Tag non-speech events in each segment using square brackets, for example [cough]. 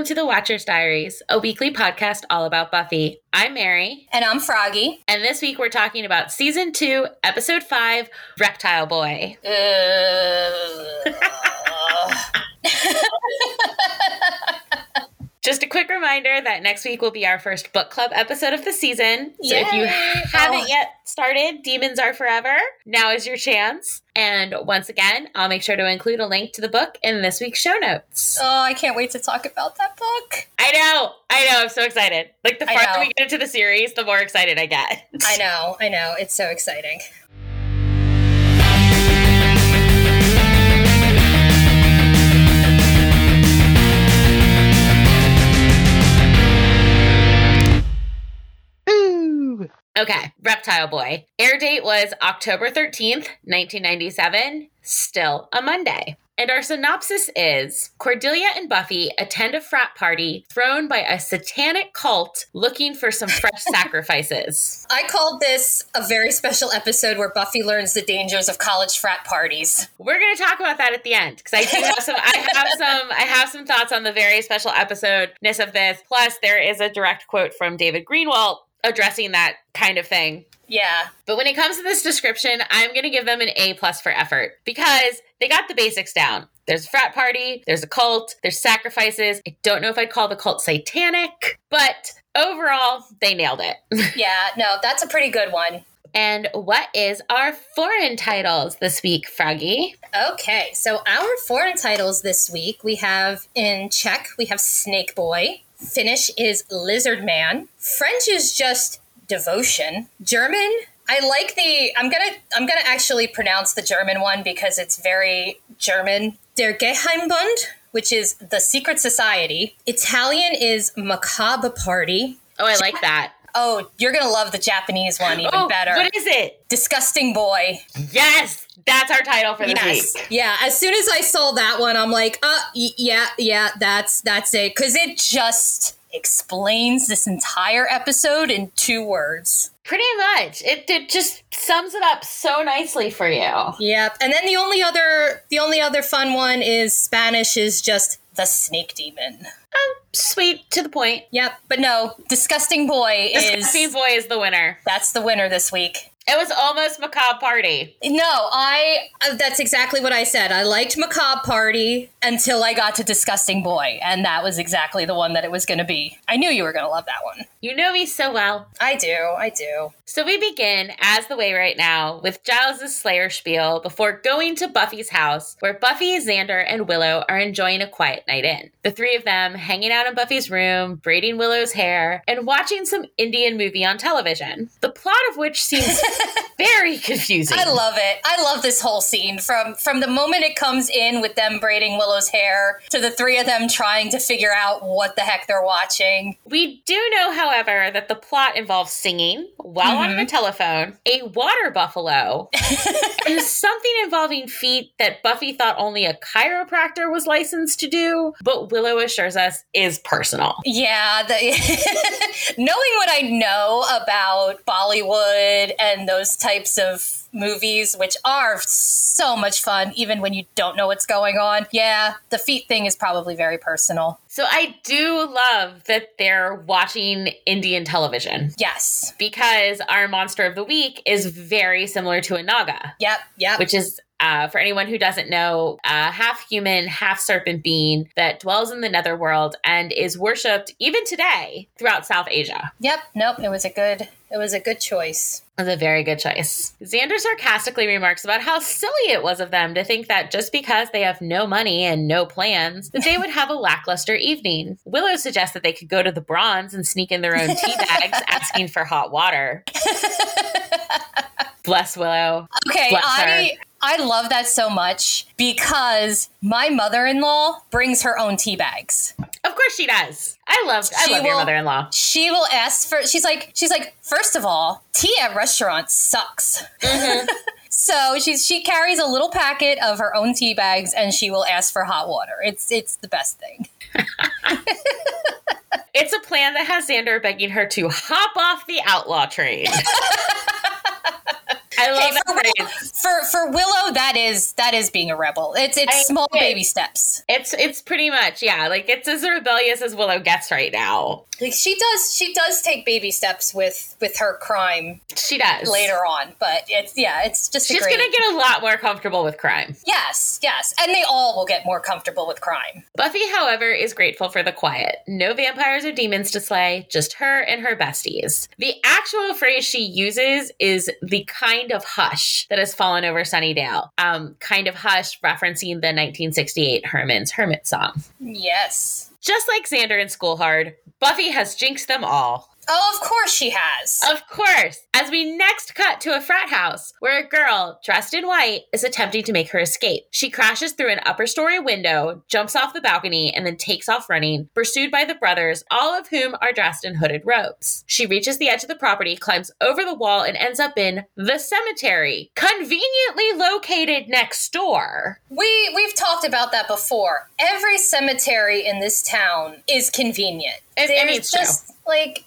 welcome to the Watcher's Diaries, a weekly podcast all about Buffy. I'm Mary. And I'm Froggy. And this week we're talking about season two, episode five, Reptile Boy. Uh, [laughs] [laughs] [laughs] Just a quick reminder that next week will be our first book club episode of the season. So if you [laughs] haven't Oh. yet started, Demons Are Forever, now is your chance. And once again, I'll make sure to include a link to the book in this week's show notes. oh, I can't wait to talk about that book. I know, I know, I'm so excited. Like the farther we get into the series, the more excited I get. I [laughs] know, I know. It's so exciting. Okay, Reptile Boy. Air date was October 13th, 1997, still a Monday. And our synopsis is Cordelia and Buffy attend a frat party thrown by a satanic cult looking for some fresh [laughs] sacrifices. I called this a very special episode where Buffy learns the dangers of college frat parties. We're going to talk about that at the end because I do have some I have some I have some thoughts on the very special episode-ness of this. Plus there is a direct quote from David Greenwalt addressing that kind of thing. Yeah. But when it comes to this description, I'm going to give them an A plus for effort because they got the basics down. There's a frat party, there's a cult, there's sacrifices. I don't know if I'd call the cult satanic, but overall, they nailed it. [laughs] Yeah, no, that's a pretty good one. and what is our foreign titles this week, Froggy? Okay, so our foreign titles this week we have in Czech, we have Snake Boy. Finnish is Lizard Man. French is just Devotion. German, I like the I'm gonna I'm gonna actually pronounce the German one because it's very German. Der Geheimbund, which is the secret society. Italian is Macabre Party. Oh, I like that. Oh, you're gonna love the Japanese one even oh, better. what is it? Disgusting Boy. Yes, that's our title for this Yes. week. Yeah. As soon as I saw that one, I'm like, uh, y- yeah, yeah, that's that's it, because it just explains this entire episode in two words. Pretty much. It, it just sums it up so nicely for you. Yep. And then the only other the only other fun one is Spanish is just the snake demon. Oh, sweet, to the point. Yep. But no, disgusting boy is Disgusting Boy is the winner. that's the winner this week. It was almost Macabre Party. No, I. uh, That's exactly what I said. I liked Macabre Party until I got to Disgusting Boy, and that was exactly the one that it was going to be. I knew you were going to love that one. You know me so well. I do. I do. So we begin, as the way right now, with Giles's Slayer spiel before going to Buffy's house, where Buffy, Xander, and Willow are enjoying a quiet night in. The three of them hanging out in Buffy's room, braiding Willow's hair, and watching some Indian movie on television. The plot of which seems [laughs] [laughs] very confusing. I love it. I love this whole scene from from the moment it comes in with them braiding Willow's hair to the three of them trying to figure out what the heck they're watching. We do know, however, that the plot involves singing while on the mm-hmm. telephone, a water buffalo, [laughs] and something involving feet that Buffy thought only a chiropractor was licensed to do, but Willow assures us is personal. Yeah, the, [laughs] knowing what I know about Bollywood and those types of movies, which are so much fun, even when you don't know what's going on. Yeah, the feet thing is probably very personal. So I do love that they're watching Indian television Yes. because our monster of the week is very similar to a Naga. Yep. Yep. which is uh, for anyone who doesn't know, a half human, half serpent being that dwells in the netherworld and is worshipped even today throughout South Asia. yep. Nope. It was a good. It was a good choice. That's a very good choice. Xander sarcastically remarks about how silly it was of them to think that just because they have no money and no plans, that they would have a lackluster evening. Willow suggests that they could go to the bronze and sneak in their own tea [laughs] bags, asking for hot water. Bless Willow. Okay, Bless I I love that so much because my mother-in-law brings her own tea bags. Of course she does. I love I She love your mother-in-law. She will ask for she's like she's like first of all, tea at restaurants sucks. Mm-hmm. [laughs] so she's she carries a little packet of her own tea bags and she will ask for hot water. It's it's the best thing. [laughs] It's a plan that has Xander begging her to hop off the outlaw train. [laughs] I love for. Willow, for for Willow, that is that is being a rebel. It's it's I small agree. baby steps. It's it's pretty much yeah, like it's as rebellious as Willow gets right now. Like she does she does take baby steps with with her crime She does later on, but it's yeah, it's just a She's great. gonna get a lot more comfortable with crime. yes, yes, and they all will get more comfortable with crime. Buffy, however, is grateful for the quiet. No vampires or demons to slay, just her and her besties. The actual phrase she uses is the kind of hush that has fallen over Sunnydale. Um, kind of hush, referencing the 1968 Herman's Hermit song. Yes. Just like Xander and School Hard, Buffy has jinxed them all. Oh, of course she has. Of course, as we next cut to a frat house where a girl dressed in white is attempting to make her escape. She crashes through an upper story window, jumps off the balcony, and then takes off running, pursued by the brothers, all of whom are dressed in hooded robes. She reaches the edge of the property, climbs over the wall, and ends up in the cemetery, conveniently located next door. We we've talked about that before. Every cemetery in this town is convenient. It- There's mean, it's true. just like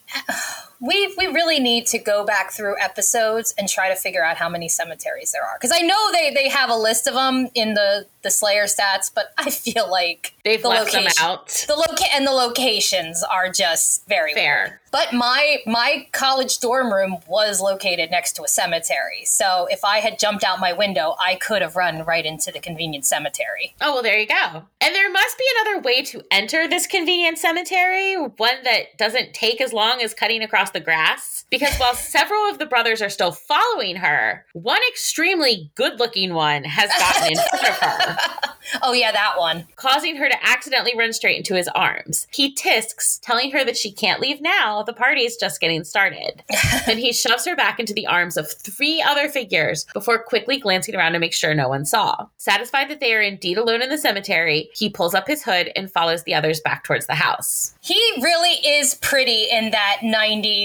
we we really need to go back through episodes and try to figure out how many cemeteries there are because I know they they have a list of them in the the Slayer stats, but I feel like They've the left them out. The loca- and the locations are just very Fair. weird. But my my college dorm room was located next to a cemetery, so if I had jumped out my window, I could have run right into the convenient cemetery. Oh, well, there you go. And there must be another way to enter this convenient cemetery, one that doesn't take as long as cutting across the grass. Because while several of the brothers are still following her, one extremely good looking one has gotten in front of her, [laughs] Oh yeah, that one. causing her to accidentally run straight into his arms. He tisks, telling her that she can't leave now, the party's just getting started. [laughs] then he shoves her back into the arms of three other figures before quickly glancing around to make sure no one saw. Satisfied that they are indeed alone in the cemetery, he pulls up his hood and follows the others back towards the house. He really is pretty in that '90s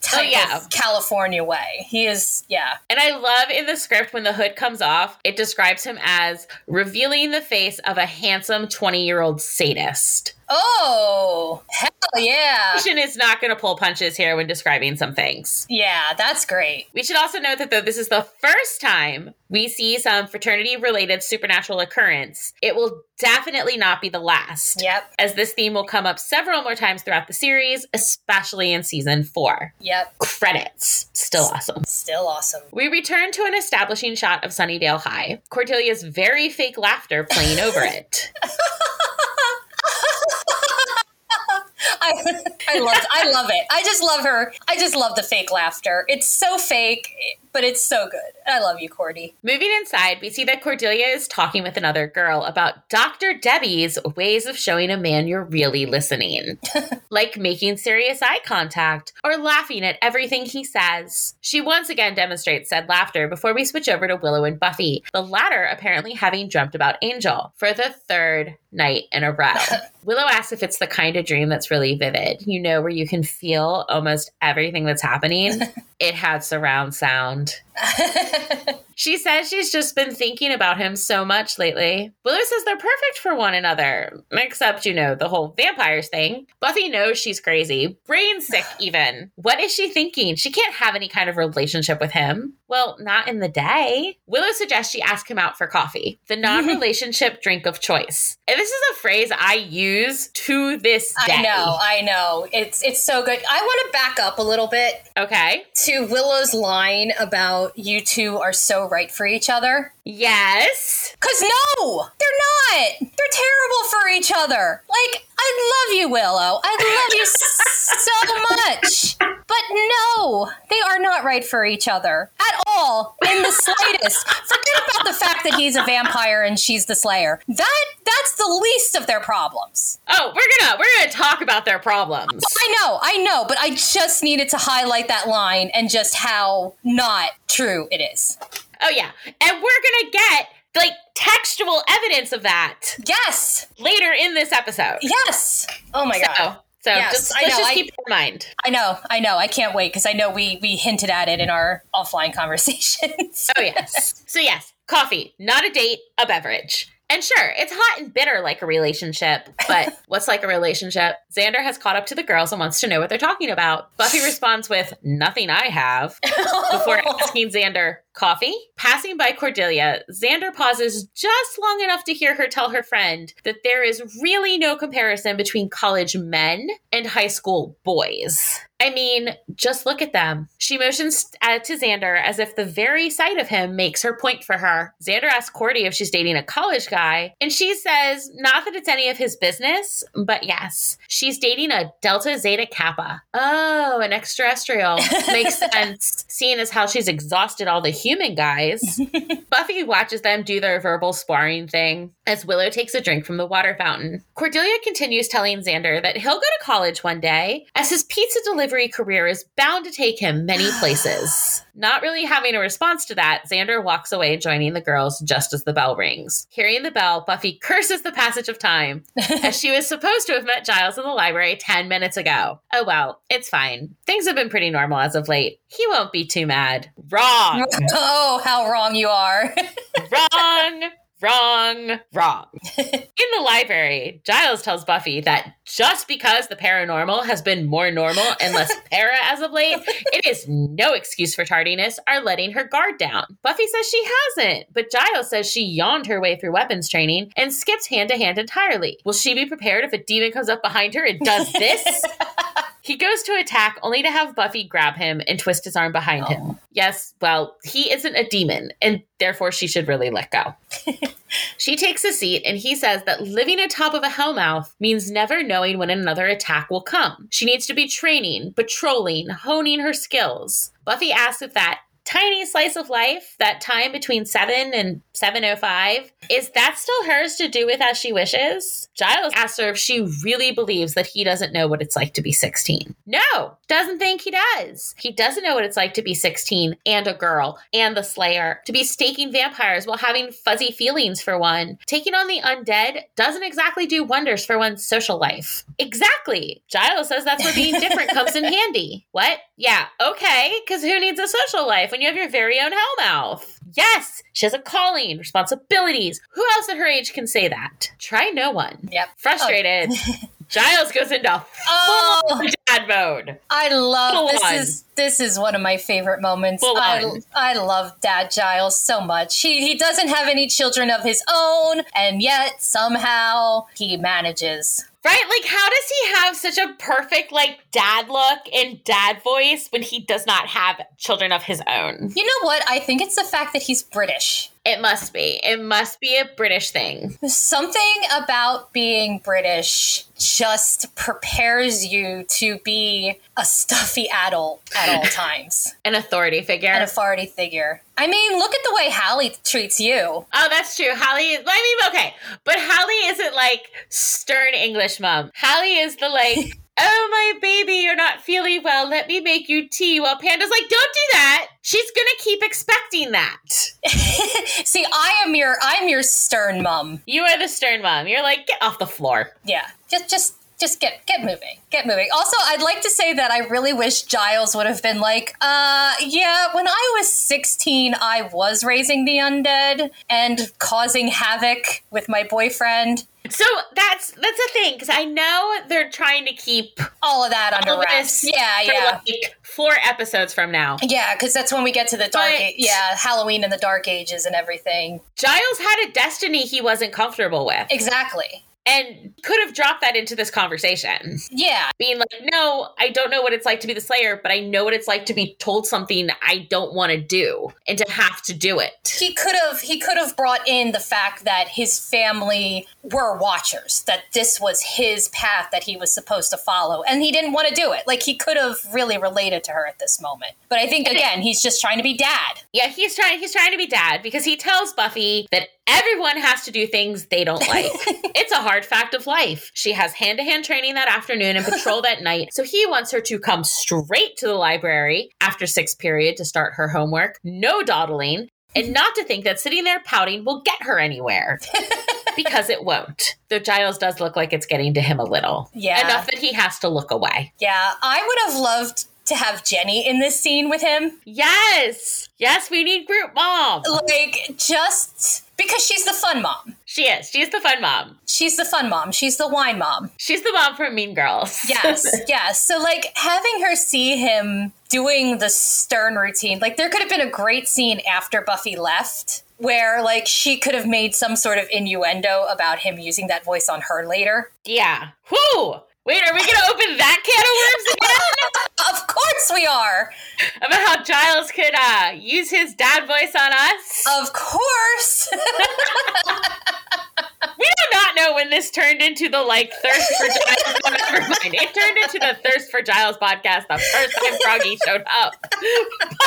type Oh, yeah. of California way. He is, yeah. And I love in the script when the hood comes off, it describes him as revealing the face of a handsome 20 year old sadist. Oh, hell yeah. Christian is not going to pull punches here when describing some things. Yeah, that's great. We should also note that though this is the first time we see some fraternity related supernatural occurrence, it will definitely not be the last. Yep, As this theme will come up several more times throughout the series, especially in season four. yep. Credits. Still awesome. Still awesome. We return to an establishing shot of Sunnydale High. Cordelia's very fake laughter playing over it. [laughs] [laughs] I, I love I love it. I just love her. I just love the fake laughter. It's so fake, but it's so good. I love you, Cordy. Moving inside, we see that Cordelia is talking with another girl about Dr. Debbie's ways of showing a man you're really listening, [laughs] like making serious eye contact or laughing at everything he says. She once again demonstrates said laughter before we switch over to Willow and Buffy, the latter apparently having dreamt about Angel for the third night in a row. [laughs] Willow asks if it's the kind of dream that's really vivid, you know, where you can feel almost everything that's happening. [laughs] it had surround sound and [laughs] She says she's just been thinking about him so much lately. Willow says they're perfect for one another, except, you know, the whole vampires thing. Buffy knows she's crazy, brain sick [sighs] even. What is she thinking? She can't have any kind of relationship with him. Well, not in the day. Willow suggests she ask him out for coffee, the [laughs] non relationship drink of choice. And this is a phrase I use to this day. I know, I know. It's it's so good. I want to back up a little bit Okay. to Willow's line about you two are so right for each other. Yes. Cause no, they're not. They're terrible for each other. Like I love you, Willow. I love you so much. But no, they are not right for each other at all in the slightest. Forget about the fact that he's a vampire and she's the Slayer. That that's the least of their problems. Oh, we're gonna we're gonna talk about their problems. I know, I know, but I just needed to highlight that line and just how not true it is. Oh yeah, and we're gonna get like textual evidence of that Yes, later in this episode. yes. Oh my god. So, Yes, just let's know, just keep in mind. I know, I know. I can't wait because I know we we hinted at it in our offline [laughs] conversations. Oh yes. so yes, coffee, not a date, a beverage. And sure, it's hot and bitter like a relationship, but [laughs] what's like a relationship? Xander has caught up to the girls and wants to know what they're talking about. Buffy [laughs] responds with, Nothing I have, before asking Xander, coffee. Passing by Cordelia, Xander pauses just long enough to hear her tell her friend that there is really no comparison between college men and high school boys. I mean, just look at them. She motions uh, to Xander as if the very sight of him makes her point for her. Xander asks Cordy if she's dating a college guy, and she says not that it's any of his business, but yes, she's dating a Delta Zeta Kappa. Oh, an extraterrestrial. [laughs] Makes sense, seeing as how she's exhausted all the human guys. [laughs] Buffy watches them do their verbal sparring thing as Willow takes a drink from the water fountain. Cordelia continues telling Xander that he'll go to college one day, as his pizza delivery career is bound to take him many [gasps] places. Not really having a response to that, Xander walks away, joining the girls just as the bell rings. Hearing the bell, Buffy curses the passage of time, [laughs] as she was supposed to have met Giles in the library 10 minutes ago. Oh well, it's fine. Things have been pretty normal as of late. He won't be too mad. Wrong! [laughs] [laughs] oh, how wrong you are. [laughs] Wrong! Wrong, wrong. [laughs] In the library, Giles tells Buffy that just because the paranormal has been more normal and less para as of late, it is no excuse for tardiness or letting her guard down. Buffy says she hasn't, but Giles says she yawned her way through weapons training and skipped hand to hand entirely. Will she be prepared if a demon comes up behind her and does this? He goes to attack only to have Buffy grab him and twist his arm behind oh. him. Yes, well, he isn't a demon, and therefore she should really let go. [laughs] she takes a seat, and he says that living atop of a hellmouth means never knowing when another attack will come. She needs to be training, patrolling, honing her skills. Buffy asks if that tiny slice of life, that time between 7 and 7.05, is that still hers to do with as she wishes? Giles asks her if she really believes that he doesn't know what it's like to be 16. No, doesn't think he does. He doesn't know what it's like to be 16 and a girl and the Slayer, to be staking vampires while having fuzzy feelings for one. Taking on the undead doesn't exactly do wonders for one's social life. Exactly. Giles says that's where being different comes in [laughs] handy. What? Yeah, okay, because who needs a social life when you have your very own hellmouth? Yes, she has a calling, responsibilities. Who else at her age can say that? Try no one. Yep. Frustrated. Oh. [laughs] Giles goes into full oh, dad mode. I love full this on. is this is one of my favorite moments. Full I on. I love Dad Giles so much. He he doesn't have any children of his own, and yet somehow he manages. Right? Like, how does he have such a perfect, like, dad look and dad voice when he does not have children of his own? You know what? I think it's the fact that he's British. It must be. It must be a British thing. Something about being British just prepares you to be a stuffy adult at all [laughs] times. An authority figure. An authority figure. I mean, look at the way Hallie treats you. Oh, that's true. Hallie, I mean, okay. But Hallie isn't like stern English mom. Hallie is the like, [laughs] oh my baby, you're not feeling well. Let me make you tea. While Panda's like, don't do that. She's gonna keep expecting that. [laughs] See, I am your I'm your stern mom. You are the stern mom. You're like, get off the floor. Yeah. Just just just get get moving get moving also i'd like to say that i really wish giles would have been like uh yeah when i was 16 i was raising the undead and causing havoc with my boyfriend so that's that's a thing because I know they're trying to keep all of that under wraps. Yeah, yeah. Like four episodes from now. Yeah, because that's when we get to the dark. Age. Yeah, Halloween and the Dark Ages and everything. Giles had a destiny he wasn't comfortable with. Exactly and could have dropped that into this conversation. Yeah. Being like, no, I don't know what it's like to be the Slayer, but I know what it's like to be told something I don't want to do and to have to do it. He could have he could have brought in the fact that his family were watchers, that this was his path that he was supposed to follow, and he didn't want to do it. Like he could have really related to her at this moment. But I think again, he's just trying to be dad. Yeah, he's trying he's trying to be dad because he tells Buffy that everyone has to do things they don't [laughs] like. it's a hard fact of life. She has hand to hand training that afternoon and patrol that night. So he wants her to come straight to the library after sixth period to start her homework. No dawdling. And not to think that sitting there pouting will get her anywhere. [laughs] because it won't. Though Giles does look like it's getting to him a little. Yeah. Enough that he has to look away. Yeah. I would have loved to have Jenny in this scene with him. Yes. Yes, we need group mom. Like, just Because she's the fun mom. She is. She's the fun mom. She's the fun mom. She's the wine mom. She's the mom from Mean Girls. [laughs] Yes, yes. So, like, having her see him doing the stern routine, like, there could have been a great scene after Buffy left where, like, she could have made some sort of innuendo about him using that voice on her later. Yeah. Whoo! Wait, are we going to open that can of worms again? [laughs] of course we are. About how Giles could uh, use his dad voice on us? Of course. [laughs] know when this turned into the like thirst for Giles. [laughs] Never mind. It turned into the thirst for Giles podcast the first time Froggy showed up.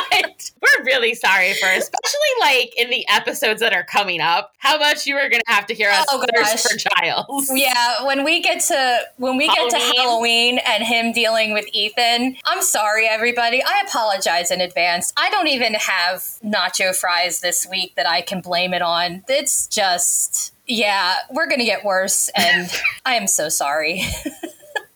But we're really sorry for, especially like in the episodes that are coming up, how much you are going to have to hear us Oh, thirst for Giles. Yeah, when we get to when we get to Halloween. Halloween and him dealing with Ethan, I'm sorry everybody. I apologize in advance. I don't even have nacho fries this week that I can blame it on. It's just yeah, we're going to get worse and [laughs] I am so sorry.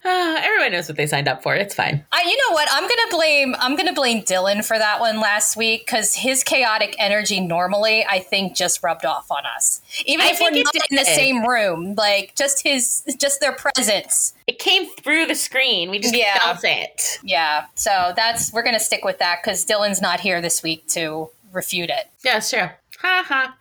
Ah, [laughs] [sighs] everyone knows what they signed up for. It's fine. I, you know what? I'm gonna blame. I'm gonna blame Dylan for that one last week because his chaotic energy normally, I think, just rubbed off on us. Even I if we're not in the same room, like just his, just their presence. It came through the screen. We just Yeah. felt it. Yeah. So that's we're gonna stick with that because Dylan's not here this week to refute it. Yeah, sure. Ha ha.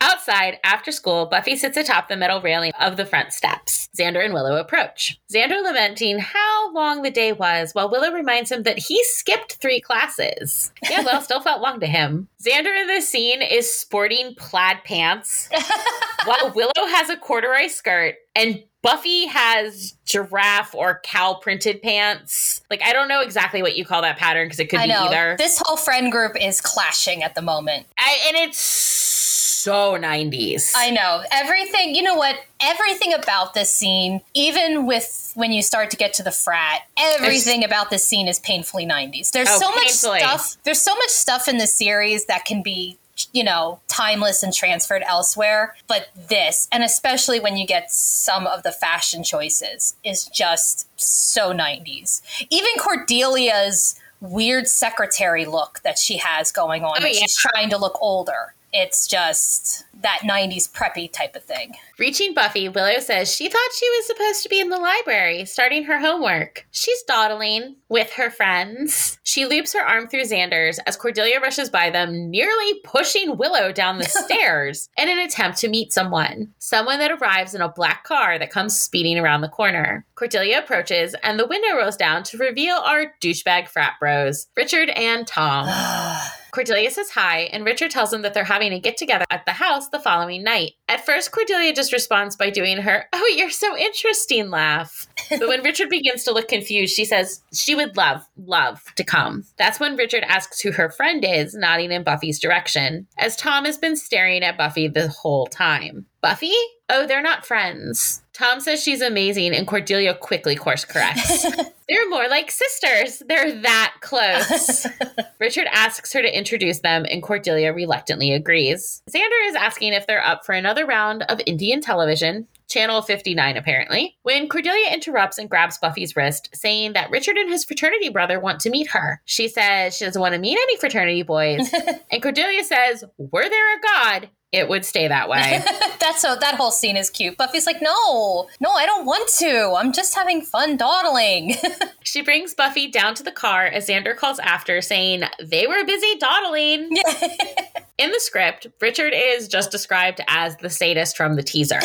Outside, after school, Buffy sits atop the metal railing of the front steps. Xander and Willow approach. Xander lamenting how long the day was, while Willow reminds him that he skipped three classes. Yeah, well, still felt long to him. Xander in this scene is sporting plaid pants, [laughs] while Willow has a corduroy skirt, and Buffy has giraffe or cow printed pants. Like, I don't know exactly what you call that pattern because it could I be know either. this whole friend group is clashing at the moment. I, and it's so 90s. I know everything. You know what? Everything about this scene, even with when you start to get to the frat, everything about this scene is painfully 90s. There's Oh, so much stuff. There's so much stuff in the series that can be you know timeless and transferred elsewhere but this and especially when you get some of the fashion choices is just so 90s even cordelia's weird secretary look that she has going on Oh, yeah. she's trying to look older it's just that 90s preppy type of thing Reaching Buffy, Willow says she thought she was supposed to be in the library, starting her homework. She's dawdling with her friends. She loops her arm through Xander's as Cordelia rushes by them, nearly pushing Willow down the stairs in an attempt to meet someone. Someone that arrives in a black car that comes speeding around the corner. Cordelia approaches, and the window rolls down to reveal our douchebag frat bros, Richard and Tom. Cordelia says hi, and Richard tells them that they're having a get together at the house the following night. At first, Cordelia just responds by doing her, Oh, you're so interesting laugh. But when Richard begins to look confused, she says she would love, love to come. That's when Richard asks who her friend is, nodding in Buffy's direction, as Tom has been staring at Buffy the whole time. Buffy? Oh, they're not friends. Tom says she's amazing, and Cordelia quickly course corrects. [laughs] they're more like sisters. They're that close. [laughs] Richard asks her to introduce them, and Cordelia reluctantly agrees. Xander is asking if they're up for another round of Indian television. Channel 59, apparently, when Cordelia interrupts and grabs Buffy's wrist, saying that Richard and his fraternity brother want to meet her. She says she doesn't want to meet any fraternity boys. [laughs] and Cordelia says, Were there a God, it would stay that way. [laughs] That's so that whole scene is cute. Buffy's like, no, no, I don't want to. I'm just having fun dawdling. [laughs] she brings Buffy down to the car as Xander calls after, saying they were busy dawdling. [laughs] In the script, Richard is just described as the sadist from the teaser.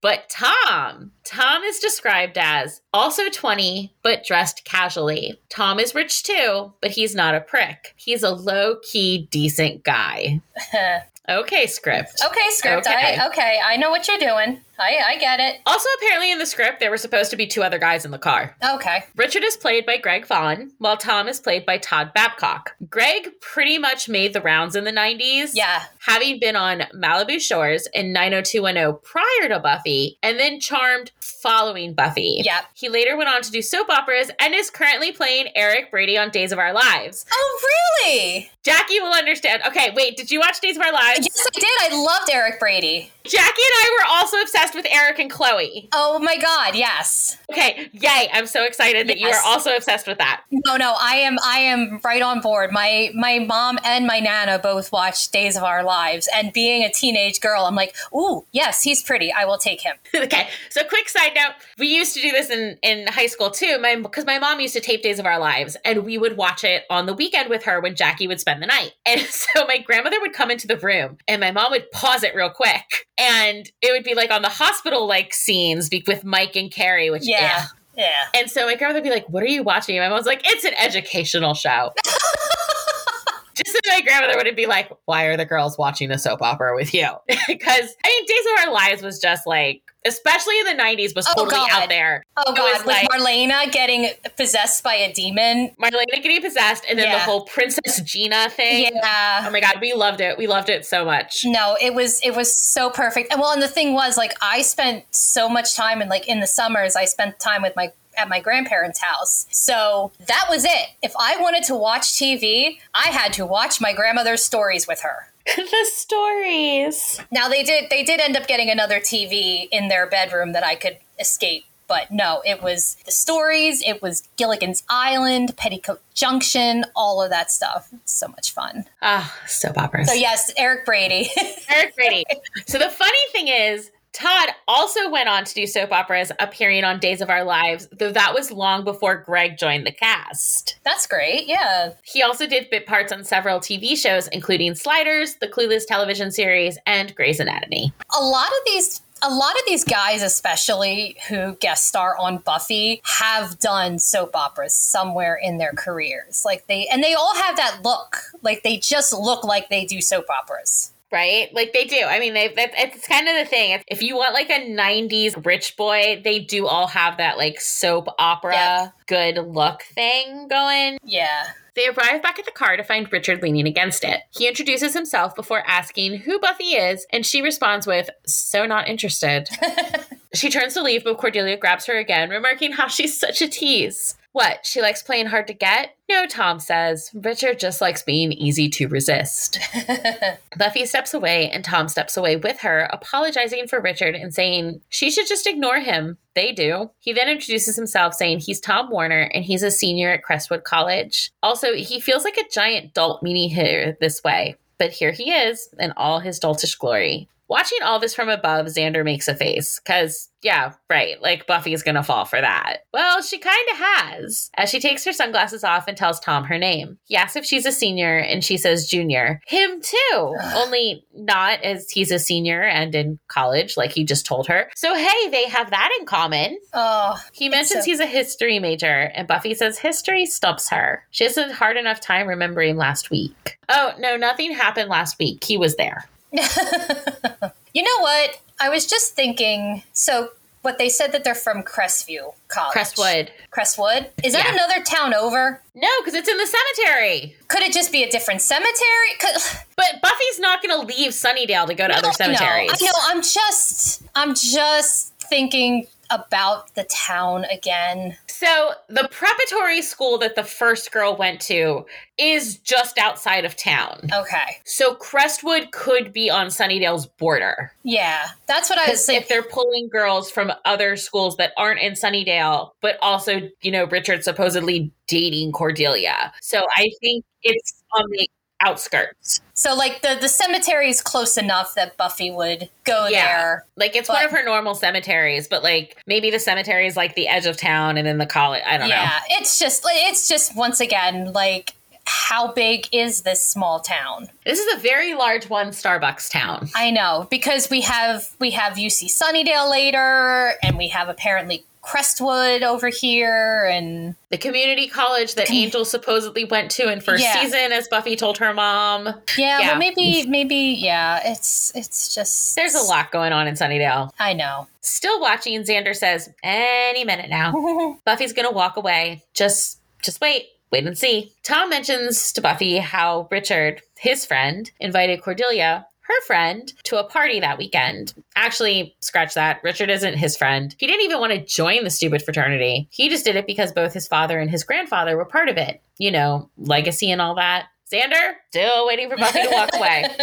But Tom, Tom is described as also 20, but dressed casually. Tom is rich too, but he's not a prick. He's a low key, decent guy. [laughs] Okay, script. okay, script. Okay. I okay, I know what you're doing. I I get it. Also, apparently in the script, there were supposed to be two other guys in the car. Okay. Richard is played by Greg Vaughan, while Tom is played by Todd Babcock. Greg pretty much made the rounds in the 90s. Yeah. Having been on Malibu Shores and 90210 prior to Buffy, and then Charmed following Buffy. Yep. He later went on to do soap operas and is currently playing Eric Brady on Days of Our Lives. Oh really? Jackie will understand. Okay, wait, did you watch Days of Our Lives? Yes, I did. I loved Eric Brady. Jackie and I were also obsessed obsessed with Eric and Chloe. Oh my god, yes. Okay, yay! I'm so excited that you are also obsessed with that. No, no, I am I am right on board. My my mom and my nana both watched Days of Our Lives and being a teenage girl, I'm like, "Ooh, yes, he's pretty. I will take him." [laughs] okay, so quick side note: we used to do this in in high school too. My because my mom used to tape Days of Our Lives, and we would watch it on the weekend with her when Jackie would spend the night. [laughs] And so my grandmother would come into the room, and my mom would pause it real quick, and it would be like on the hospital like scenes be- with Mike and Carrie, which Yeah. ugh. Yeah. And so my grandmother would be like, "What are you watching?" And my mom's like, "It's an educational show." [laughs] Just so my grandmother would be like, "Why are the girls watching a soap opera with you?" [laughs] Because I mean, Days of Our Lives was just like, especially in the '90s, was Oh, totally God. out there. Oh It god, was with like- Marlena getting possessed by a demon. Marlena getting possessed, and then the whole Princess Gina thing. Yeah. Oh my god, we loved it. We loved it so much. No, it was it was so perfect. And well, and the thing was like I spent so much time and like in the summers I spent time with my at my grandparents' house. So that was it. If I wanted to watch TV, I had to watch my grandmother's stories with her. [laughs] the stories. Now they did they did end up getting another TV in their bedroom that I could escape. But no, it was the stories, it was Gilligan's Island, Petticoat Junction, all of that stuff. It's so much fun. Ah, soap operas. So yes, Eric Brady. [laughs] Eric Brady. so the funny thing is, Todd also went on to do soap operas, appearing on Days of Our Lives, though that was long before Greg joined the cast. That's great. Yeah. He also did bit parts on several TV shows, including Sliders, the Clueless television series, and Grey's Anatomy. a lot of these a lot of these guys especially who guest star on buffy have done soap operas somewhere in their careers like they and they all have that look like they just look like they do soap operas Right? Like they do. I mean, they that, it's kind of the thing. If, if you want like a 90s rich boy, they do all have that like soap opera Yep. good look thing going. yeah They arrive back at the car to find Richard leaning against it. He introduces himself before asking who Buffy is, and she responds with, So not interested. [laughs] she turns to leave, but Cordelia grabs her again, remarking how she's such a tease. What, she likes playing hard to get? No, Tom says. Richard just likes being easy to resist. [laughs] Buffy steps away, and Tom steps away with her, apologizing for Richard and saying she should just ignore him. They do. He then introduces himself, saying he's Tom Warner and he's a senior at Crestwood College. Also, he feels like a giant dolt meeting her this way, but here he is in all his doltish glory. Watching all this from above, Xander makes a face, because, yeah, right, like Buffy's gonna fall for that. Well, she kinda has, as she takes her sunglasses off and tells Tom her name. He asks if she's a senior, and she says junior. Him too, [sighs] only not as he's a senior and in college, like he just told her. So, hey, they have that in common. oh He mentions so- he's a history major, and Buffy says history stumps her. She has a hard enough time remembering last week. Oh, no, nothing happened last week. He was there. [laughs] you know what i was just thinking so what they said that they're from crestview college Crestwood. crestwood is that Yeah. another town over No, because it's in the cemetery. could it just be a different cemetery Could- [laughs] But Buffy's not going to leave Sunnydale to go to other I know, cemeteries. I know. I'm just, I'm just thinking about the town again. So the preparatory school that the first girl went to is just outside of town. Okay. So Crestwood could be on Sunnydale's border. Yeah, that's what I was saying. if they're pulling girls from other schools that aren't in Sunnydale, but also, you know, Richard supposedly dating Cordelia. So I think it's on the outskirts. So, like the the cemetery is close enough that Buffy would go Yeah. there. Like it's one of her normal cemeteries, but like maybe the cemetery is like the edge of town and then the college. I don't know. Yeah, it's just, it's just once again like. How big is this small town? This is a very large one Starbucks town. I know because we have we have UC Sunnydale later, and we have apparently Crestwood over here, and The community college that Angel supposedly went to in first Yeah. season, as Buffy told her mom. yeah, Yeah. well, maybe maybe yeah, it's it's just There's a lot going on in Sunnydale. I know. Still watching, Xander says, any minute now. [laughs] Buffy's gonna walk away. Just just wait. Wait and see. Tom mentions to Buffy how Richard, his friend, invited Cordelia, her friend, to a party that weekend. Actually, scratch that. Richard isn't his friend. He didn't even want to join the stupid fraternity. He just did it because both his father and his grandfather were part of it. You know, legacy and all that. Xander, still waiting for Buffy to walk away. [laughs]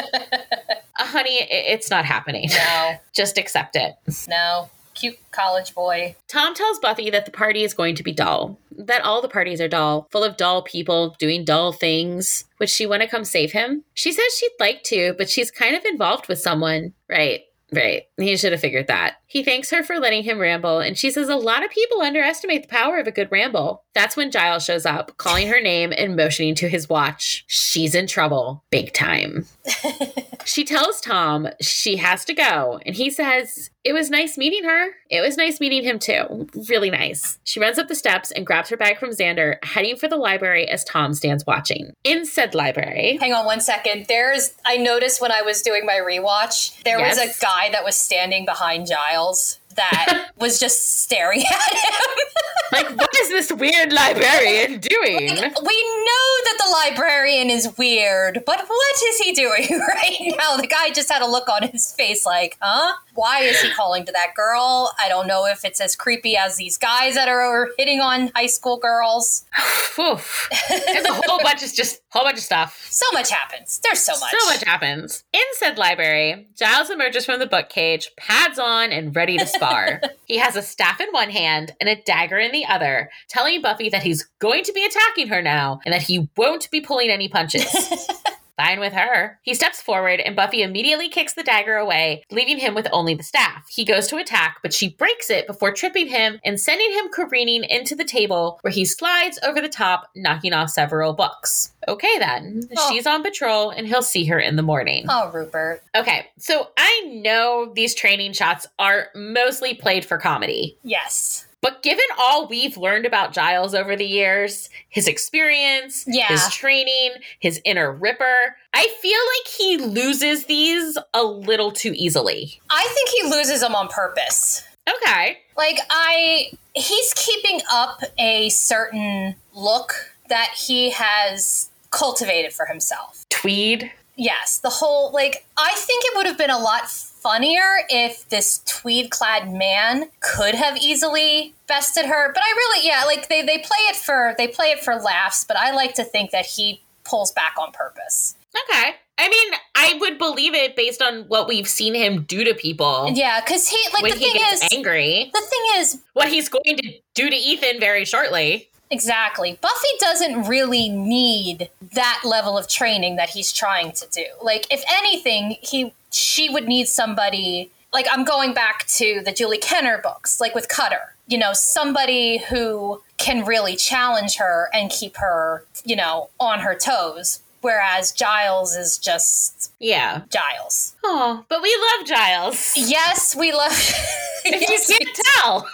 Uh, honey, it's not happening. No, [laughs] Just accept it. no. Cute college boy. Tom tells Buffy that the party is going to be dull, that all the parties are dull, full of dull people doing dull things. Would she want to come save him? She says she'd like to, but she's kind of involved with someone. Right, right. He should have figured that. He thanks her for letting him ramble, and she says a lot of people underestimate the power of a good ramble. That's when Giles shows up, calling her name and motioning to his watch. She's in trouble, big time. [laughs] She tells Tom she has to go, and he says, It was nice meeting her. It was nice meeting him too. Really nice. She runs up the steps and grabs her bag from Xander, heading for the library as Tom stands watching. In said library, Hang on one second. There's I noticed when I was doing my rewatch, there was a guy that was standing behind Giles that was just staring at him. [laughs] like, what is this weird librarian doing? we know that the librarian is weird, but what is he doing [laughs] right now? The guy just had a look on his face like, huh? Why is he calling to that girl? I don't know if it's as creepy as these guys that are hitting on high school girls. [sighs] There's a whole bunch of just whole bunch of stuff. So much happens. There's so much. So much happens. In said library, Giles emerges from the book cage, pads on, and ready to spar. [laughs] he has a staff in one hand and a dagger in the other, telling Buffy that he's going to be attacking her now and that he won't be pulling any punches. [laughs] Fine with her. He steps forward and Buffy immediately kicks the dagger away, leaving him with only the staff. He goes to attack, but she breaks it before tripping him and sending him careening into the table where he slides over the top, knocking off several books. Okay, then. Oh. She's on patrol and he'll see her in the morning. Oh, Rupert. Okay, so I know these training shots are mostly played for comedy. Yes. But given all we've learned about Giles over the years, his experience, Yeah. his training, his inner ripper, I feel like he loses these a little too easily. I think he loses them on purpose. Okay. Like I he's keeping up a certain look that he has cultivated for himself. Tweed. Yes, the whole like I think it would have been a lot funnier if this tweed clad man could have easily bested her. But I really yeah, like they they play it for they play it for laughs, but I like to think that he pulls back on purpose. Okay. I mean, I would believe it based on what we've seen him do to people Yeah, cuz he like when the he thing gets is angry. the thing is What he's going to do to Ethan very shortly. Exactly. Buffy doesn't really need that level of training that he's trying to do. Like if anything, he she would need somebody like I'm going back to the Julie Kenner books, like with Cutter. You know, somebody who can really challenge her and keep her, you know, on her toes. Whereas Giles is just Yeah. Giles. Oh, but we love Giles. Yes, we love [laughs] [laughs] If you can't tell,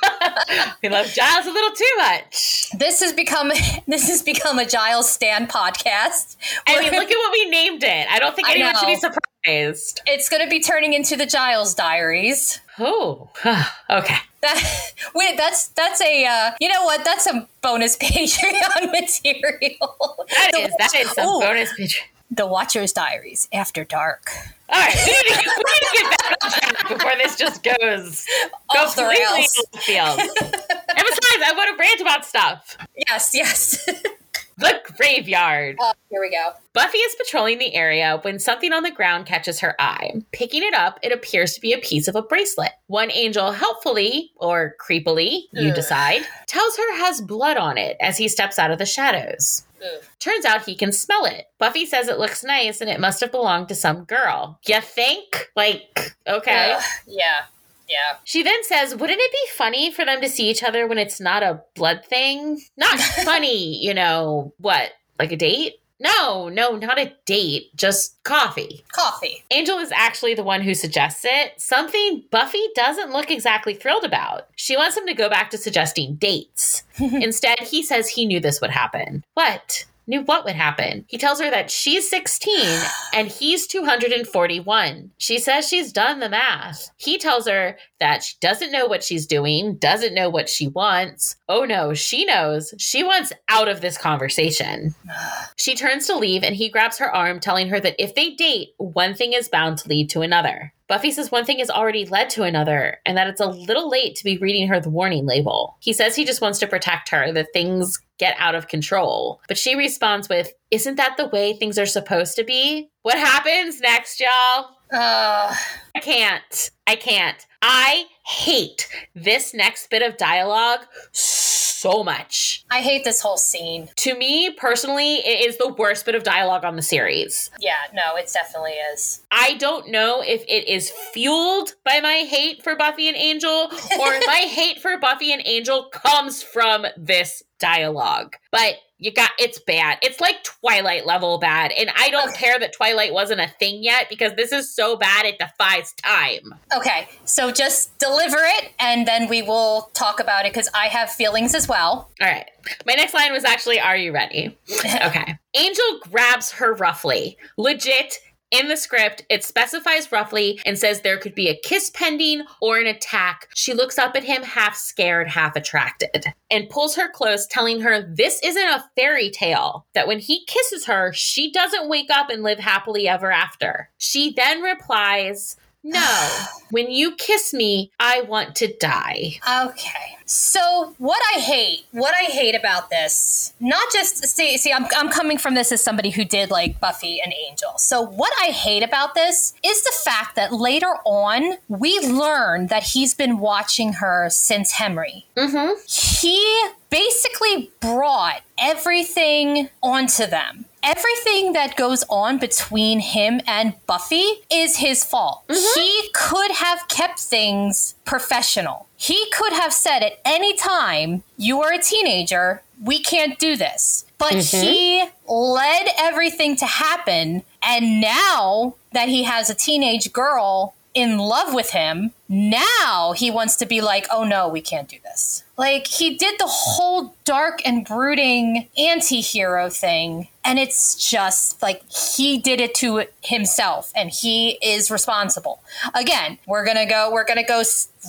[laughs] we love Giles a little too much. this has become this has become a Giles Stan podcast. I mean, look at what we named it. I don't think anyone should be surprised. It's going to be turning into the Giles Diaries. Oh, [sighs] okay. That [laughs] wait, that's that's a uh, you know what? That's a bonus [laughs] Patreon material. That The is that is some Ooh, bonus picture. The Watcher's Diaries after dark. All right, we need, to, we need to get back on track before this just goes Off the rails. off the field. and besides, I want to rant about stuff. [laughs] Yes, yes. The graveyard. Uh, here we go. Buffy is patrolling the area when something on the ground catches her eye. Picking it up, it appears to be a piece of a bracelet. One angel helpfully, or creepily, you Ugh. decide, tells her has blood on it as he steps out of the shadows. Ugh. Turns out he can smell it. Buffy says it looks nice and it must have belonged to some girl. You think? Like, okay. Yeah, yeah. She then says, Wouldn't it be funny for them to see each other when it's not a blood thing? Not [laughs] funny, you know, what? Like a date? No, no, not a date, just coffee. Coffee. Angel is actually the one who suggests it, something Buffy doesn't look exactly thrilled about. She wants him to go back to suggesting dates. [laughs] Instead, he says he knew this would happen. What? Knew what would happen? He tells her that she's 16 [sighs] and he's 241. She says she's done the math. He tells her that she doesn't know what she's doing, doesn't know what she wants. Oh no, she knows. She wants out of this conversation. [sighs] She turns to leave and he grabs her arm, telling her that if they date, one thing is bound to lead to another. Buffy says one thing has already led to another, and that it's a little late to be reading her the warning label. He says he just wants to protect her, that things get out of control. But she responds with, Isn't that the way things are supposed to be? What happens next, y'all? Uh, I can't. I can't. I hate this next bit of dialogue so much. I hate this whole scene. To me personally, it is the worst bit of dialogue on the series. Yeah, no, it definitely is. I don't know if it is fueled by my hate for Buffy and Angel or if [laughs] my hate for Buffy and Angel comes from this dialogue. But you got it's bad. It's like Twilight level bad. And I don't Okay. care that Twilight wasn't a thing yet because this is so bad it defies time. Okay, so just deliver it and then we will talk about it because I have feelings as well. All right. My next line was actually Are you ready? [laughs] Okay. Angel grabs her roughly. Legit. In the script, it specifies roughly and says there could be a kiss pending or an attack. She looks up at him, half scared, half attracted, and pulls her close, telling her this isn't a fairy tale, that when he kisses her, she doesn't wake up and live happily ever after. She then replies, No, when you kiss me, I want to die. Okay. So what I hate, what I hate about this, not just see, see, I'm I'm coming from this as somebody who did like Buffy and Angel. So what I hate about this is the fact that later on we learn that he's been watching her since Hemery. Mm-hmm. He basically brought everything onto them. Everything that goes on between him and Buffy is his fault. Mm-hmm. He could have kept things professional. He could have said at any time, You are a teenager, we can't do this. But mm-hmm. he led everything to happen. And now that he has a teenage girl in love with him, now he wants to be like, oh no, we can't do this. Like, he did the whole dark and brooding anti hero thing. And it's just like he did it to himself and he is responsible. Again, we're gonna go, we're gonna go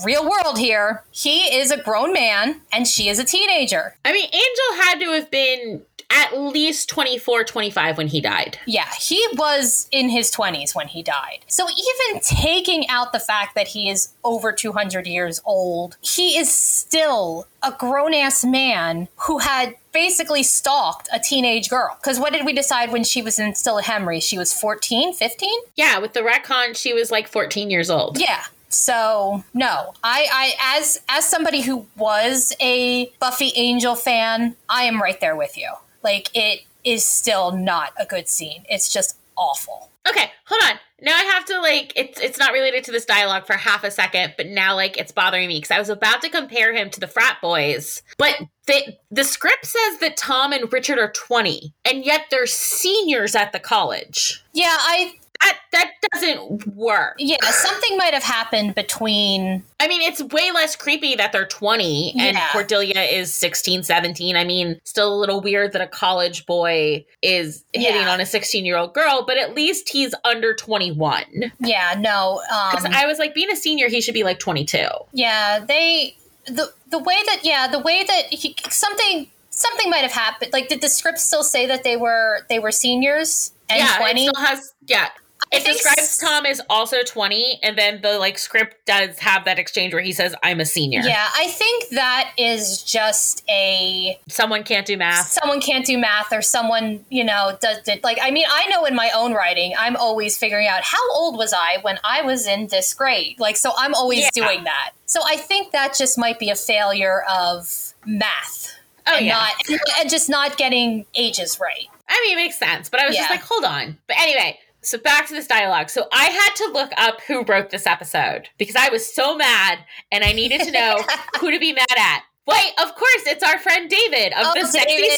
real world here. He is a grown man and she is a teenager. I mean, Angel had to have been at least 24, 25 when he died. Yeah, he was in his 20s when he died. So even taking out the fact that he is over 200 years old, he is still a grown ass man who had basically stalked a teenage girl. Because what did we decide when she was in still at Hemery? She was 14, 15? Yeah, with the retcon, she was like 14 years old. Yeah. So no, I, I as as somebody who was a Buffy Angel fan, I am right there with you. Like it is still not a good scene. It's just awful. Okay, hold on. Now I have to like it's it's not related to this dialogue for half a second, but now like it's bothering me because I was about to compare him to the frat boys, but the the script says that Tom and Richard are 20, and yet they're seniors at the college. Yeah, I That that doesn't work. yeah, something might have happened between I mean, it's way less creepy that they're 20 and Yeah. Cordelia is 16, 17. I mean, still a little weird that a college boy is hitting Yeah. on a 16 year old girl, but at least he's under 21. yeah, no. Because Um I was like, being a senior, he should be like 22. yeah, they the the way that yeah, the way that he something something might have happened. Like did the script still say that they were they were seniors and yeah, 20? it still has, yeah. It describes Tom as also 20, and then the like script does have that exchange where he says, I'm a senior. Yeah, I think that is just a Someone can't do math. someone can't do math or someone you know does it like i mean i know in my own writing i'm always figuring out how old was i when i was in this grade like so i'm always Yeah. doing that so i think that just might be a failure of math Oh, and yeah. not and just not getting ages right I mean, it makes sense, but I was just like, hold on. But anyway, so back to this dialogue. So I had to look up who wrote this episode because I was so mad and I needed to know [laughs] who to be mad at. Wait, of course, it's our friend David of Oh, the sexy,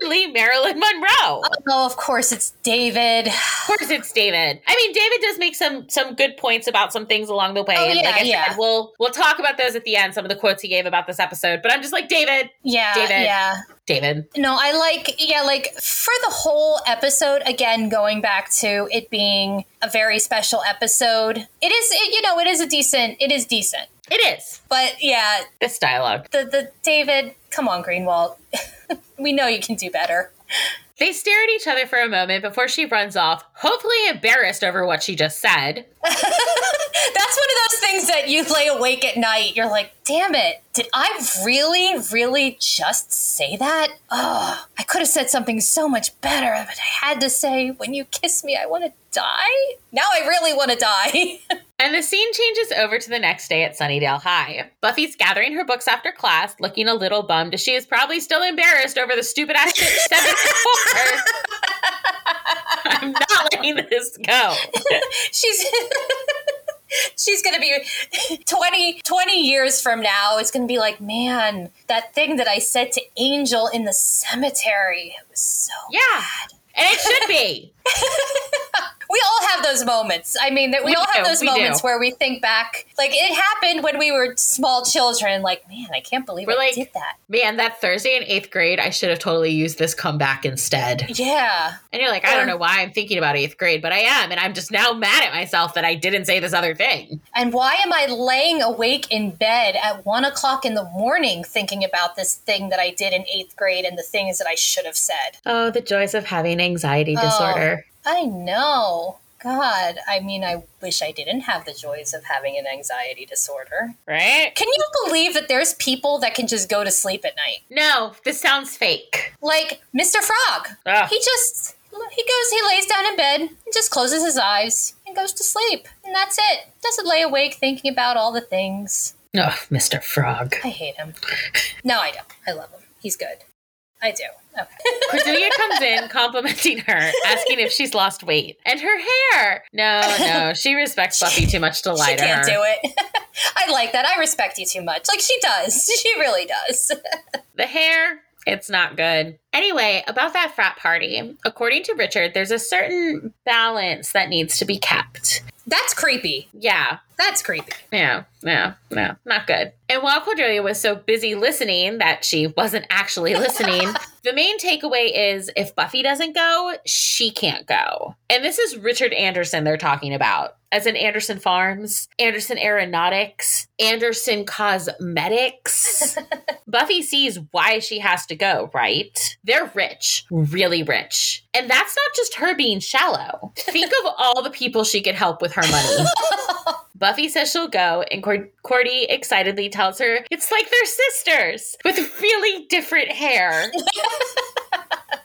slowly Marilyn Monroe. oh of course it's david Of course, it's David. I mean, David does make some some good points about some things along the way. Oh, and like yeah, I yeah. said, we'll we'll talk about those at the end. Some of the quotes he gave about this episode. But I'm just like, David, yeah David. yeah David. No, I like, yeah, like for the whole episode, again, going back to it being a very special episode, it is, it, you know, it is a decent, it is decent. It is But yeah, this dialogue. the, the David, come on, Greenwalt. [laughs] we know you can do better. They stare at each other for a moment before she runs off, hopefully embarrassed over what she just said. [laughs] That's one of those things that you lay awake at night. You're like, damn it. Did I really, really just say that? Oh, I could have said something so much better, but I had to say, when you kiss me, I want to die. Now I really want to die. [laughs] And the scene changes over to the next day at Sunnydale High. Buffy's gathering her books after class, looking a little bummed as she is probably still embarrassed over the stupid ass shit she said before. [laughs] I'm not letting this go. [laughs] She's. [laughs] She's going to be 20, 20 years from now. It's going to be like, man, that thing that I said to Angel in the cemetery it was so Yeah. bad. And it should be. We all have those moments. I mean, that we, We all have do, those moments do. where we think back, like it happened when we were small children. Like, man, I can't believe We're I like- did that. Man, that Thursday in eighth grade, I should have totally used this comeback instead. Yeah, And you're like, I don't know why I'm thinking about eighth grade, but I am. And I'm just now mad at myself that I didn't say this other thing. and why am I laying awake in bed at one o'clock in the morning thinking about this thing that I did in eighth grade and the things that I should have said? Oh, the joys of having anxiety Oh. I know. God, I mean, I wish I didn't have the joys of having an anxiety disorder. Right? Can you believe that there's people that can just go to sleep at night? No, this sounds fake. Like Mr. Frog. Ugh. He just he goes he lays down in bed and just closes his eyes and goes to sleep. And that's it. Doesn't lay awake thinking about all the things. Oh, Mr. Frog. I hate him. No, I don't. I love him. He's good. I do. Okay. [laughs] Cordelia comes in complimenting her, asking if she's lost weight. And her hair. No, no, she respects [laughs] Buffy too much to lie she to can't her. do it. [laughs] I like that. I respect you too much. Like she does. She really does. The hair, it's not good. Anyway, about that frat party, according to Richard, there's a certain balance that needs to be kept. That's creepy. Yeah, That's creepy. yeah, yeah, yeah, not good. And while Cordelia was so busy listening that she wasn't actually listening, [laughs] the main takeaway is if Buffy doesn't go, she can't go. And this is Richard Anderson they're talking about. As in Anderson Farms, Anderson Aeronautics, Anderson Cosmetics. [laughs] Buffy sees why she has to go, right? They're rich, really rich. And that's not just her being shallow. Think of all the people she could help with her money. [laughs] Buffy says she'll go, and Cord- Cordy excitedly tells her it's like they're sisters with really different hair. [laughs]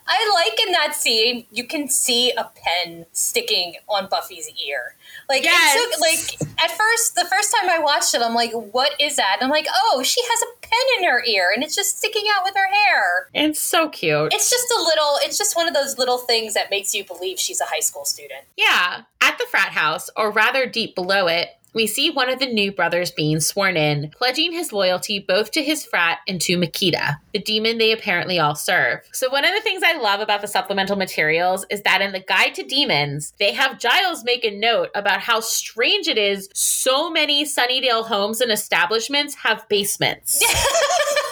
I like in that scene, you can see a pen sticking on Buffy's ear. Like Yes. took like at first the first time I watched it, I'm like, what is that? And I'm like, oh, she has a pen in her ear and it's just sticking out with her hair. It's so cute. It's just a little it's just one of those little things that makes you believe she's a high school student. Yeah. At the frat house, or rather deep below it, we see one of the new brothers being sworn in, pledging his loyalty both to his frat and to Machida, the demon they apparently all serve. So, one of the things I love about the supplemental materials is that in the Guide to Demons, they have Giles make a note about how strange it is so many Sunnydale homes and establishments have basements. [laughs]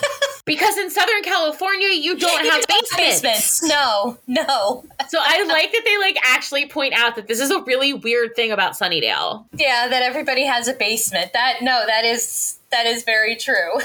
because in Southern California, you don't have basements. Basements. No, no. So I like that they like actually point out that this is a really weird thing about Sunnydale. Yeah, that everybody has a basement. That no, that is that is very true. [laughs]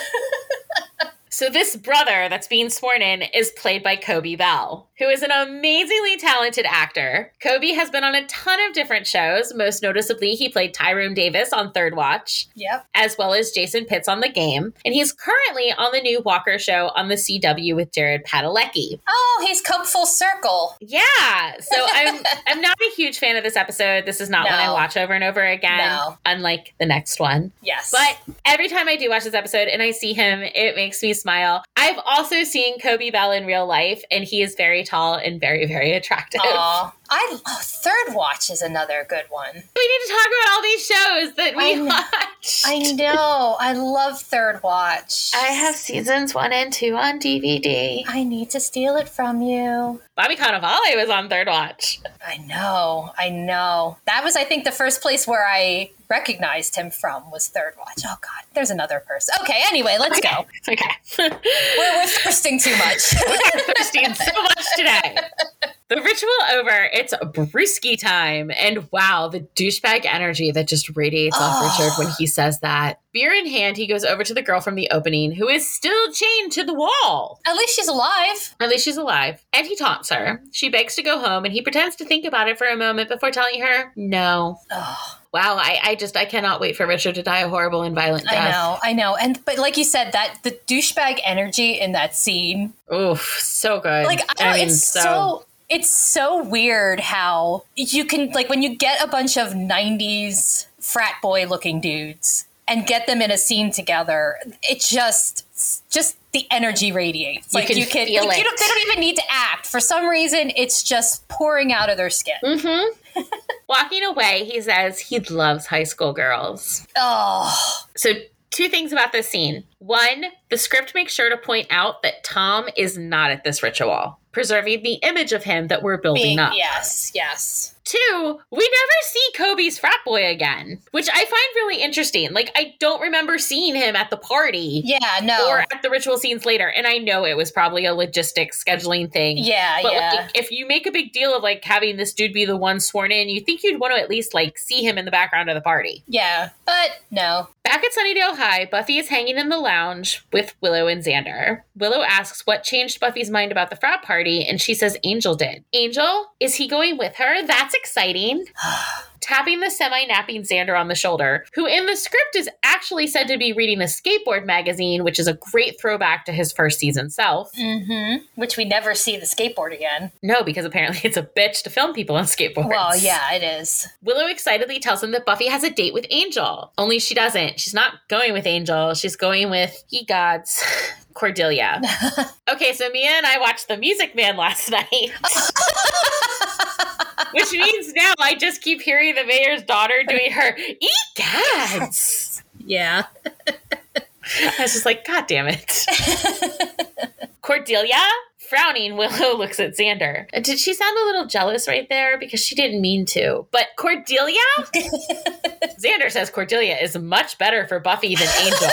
So this brother that's being sworn in is played by Coby Bell, who is an amazingly talented actor. Coby has been on a ton of different shows. Most noticeably, he played Tyrone Davis on Third Watch, yep. as well as Jason Pitts on The Game. And he's currently on the new Walker show on the CW with Jared Padalecki. Oh, he's come full circle. Yeah. So [laughs] I'm I'm not a huge fan of this episode. This is not one I watch over and over again, No. unlike the next one. Yes. But every time I do watch this episode and I see him, it makes me smile. I've also seen Coby Bell in real life, and he is very tall and very, very attractive. Aw. I oh, Third Watch is another good one. We need to talk about all these shows that we I know. watch. I know. I love Third Watch. I have seasons one and two on DVD. I need to steal it from you. Bobby Cannavale was on Third Watch. I know. I know. That was, I think, the first place where I recognized him from was Third Watch. Oh God, there's another person. Okay. Anyway, let's go. Okay. We're, we're thirsting too much. [laughs] We're thirsting so much today. [laughs] The ritual over, it's brewski time. And wow, the douchebag energy that just radiates off Oh. Richard when he says that. Beer in hand, he goes over to the girl from the opening who is still chained to the wall. At least she's alive. At least she's alive. And he taunts her. She begs to go home and he pretends to think about it for a moment before telling her, no. Ugh. Wow, I, I just, I cannot wait for Richard to die a horrible and violent death. I know, I know. And but like you said, that the douchebag energy in that scene, Oof, so good. like I don't, mean, it's so, it's so weird how you can like when you get a bunch of '90s frat boy looking dudes and get them in a scene together, it just just the energy radiates. You Like can you can, feel like, you it. don't, they don't even need to act. For some reason, it's just pouring out of their skin. Mm-hmm. [laughs] Walking away, he says he loves high school girls. Oh, So, two things about this scene. One, the script makes sure to point out that Tom is not at this ritual, preserving the image of him that we're building being up. yes, yes. Two, we never see Coby's frat boy again, which I find really interesting. Like, I don't remember seeing him at the party. Yeah, no. Or at the ritual scenes later. And I know it was probably a logistics scheduling thing. yeah, But yeah. like, if you make a big deal of like having this dude be the one sworn in, you think you'd want to at least like see him in the background of the party. yeah, but no. Back at Sunnydale High, Buffy is hanging in the lounge with Willow and Xander. Willow asks what changed Buffy's mind about the frat party, and she says Angel did. Angel? Is he going with her? That's exciting. [sighs] [sighs] [sighs] Tapping the semi napping Xander on the shoulder, who in the script is actually said to be reading a skateboard magazine, which is a great throwback to his first season self. Mm-hmm. Which we never see the skateboard again. No, because apparently [laughs] it's a bitch to film people on skateboards. Well, yeah, it is. Willow excitedly tells him that Buffy has a date with Angel. Only she doesn't. She's not going with Angel. She's going with, ye gods, [laughs] Cordelia. [laughs] okay, so Mia and I watched The Music Man last night. Which means now I just keep hearing the mayor's daughter doing her ye gods. Yeah. I was just like, God damn it. Cordelia? Frowning, Willow looks at Xander. Did she sound a little jealous right there? Because she didn't mean to. But Cordelia? Xander says Cordelia is much better for Buffy than Angel.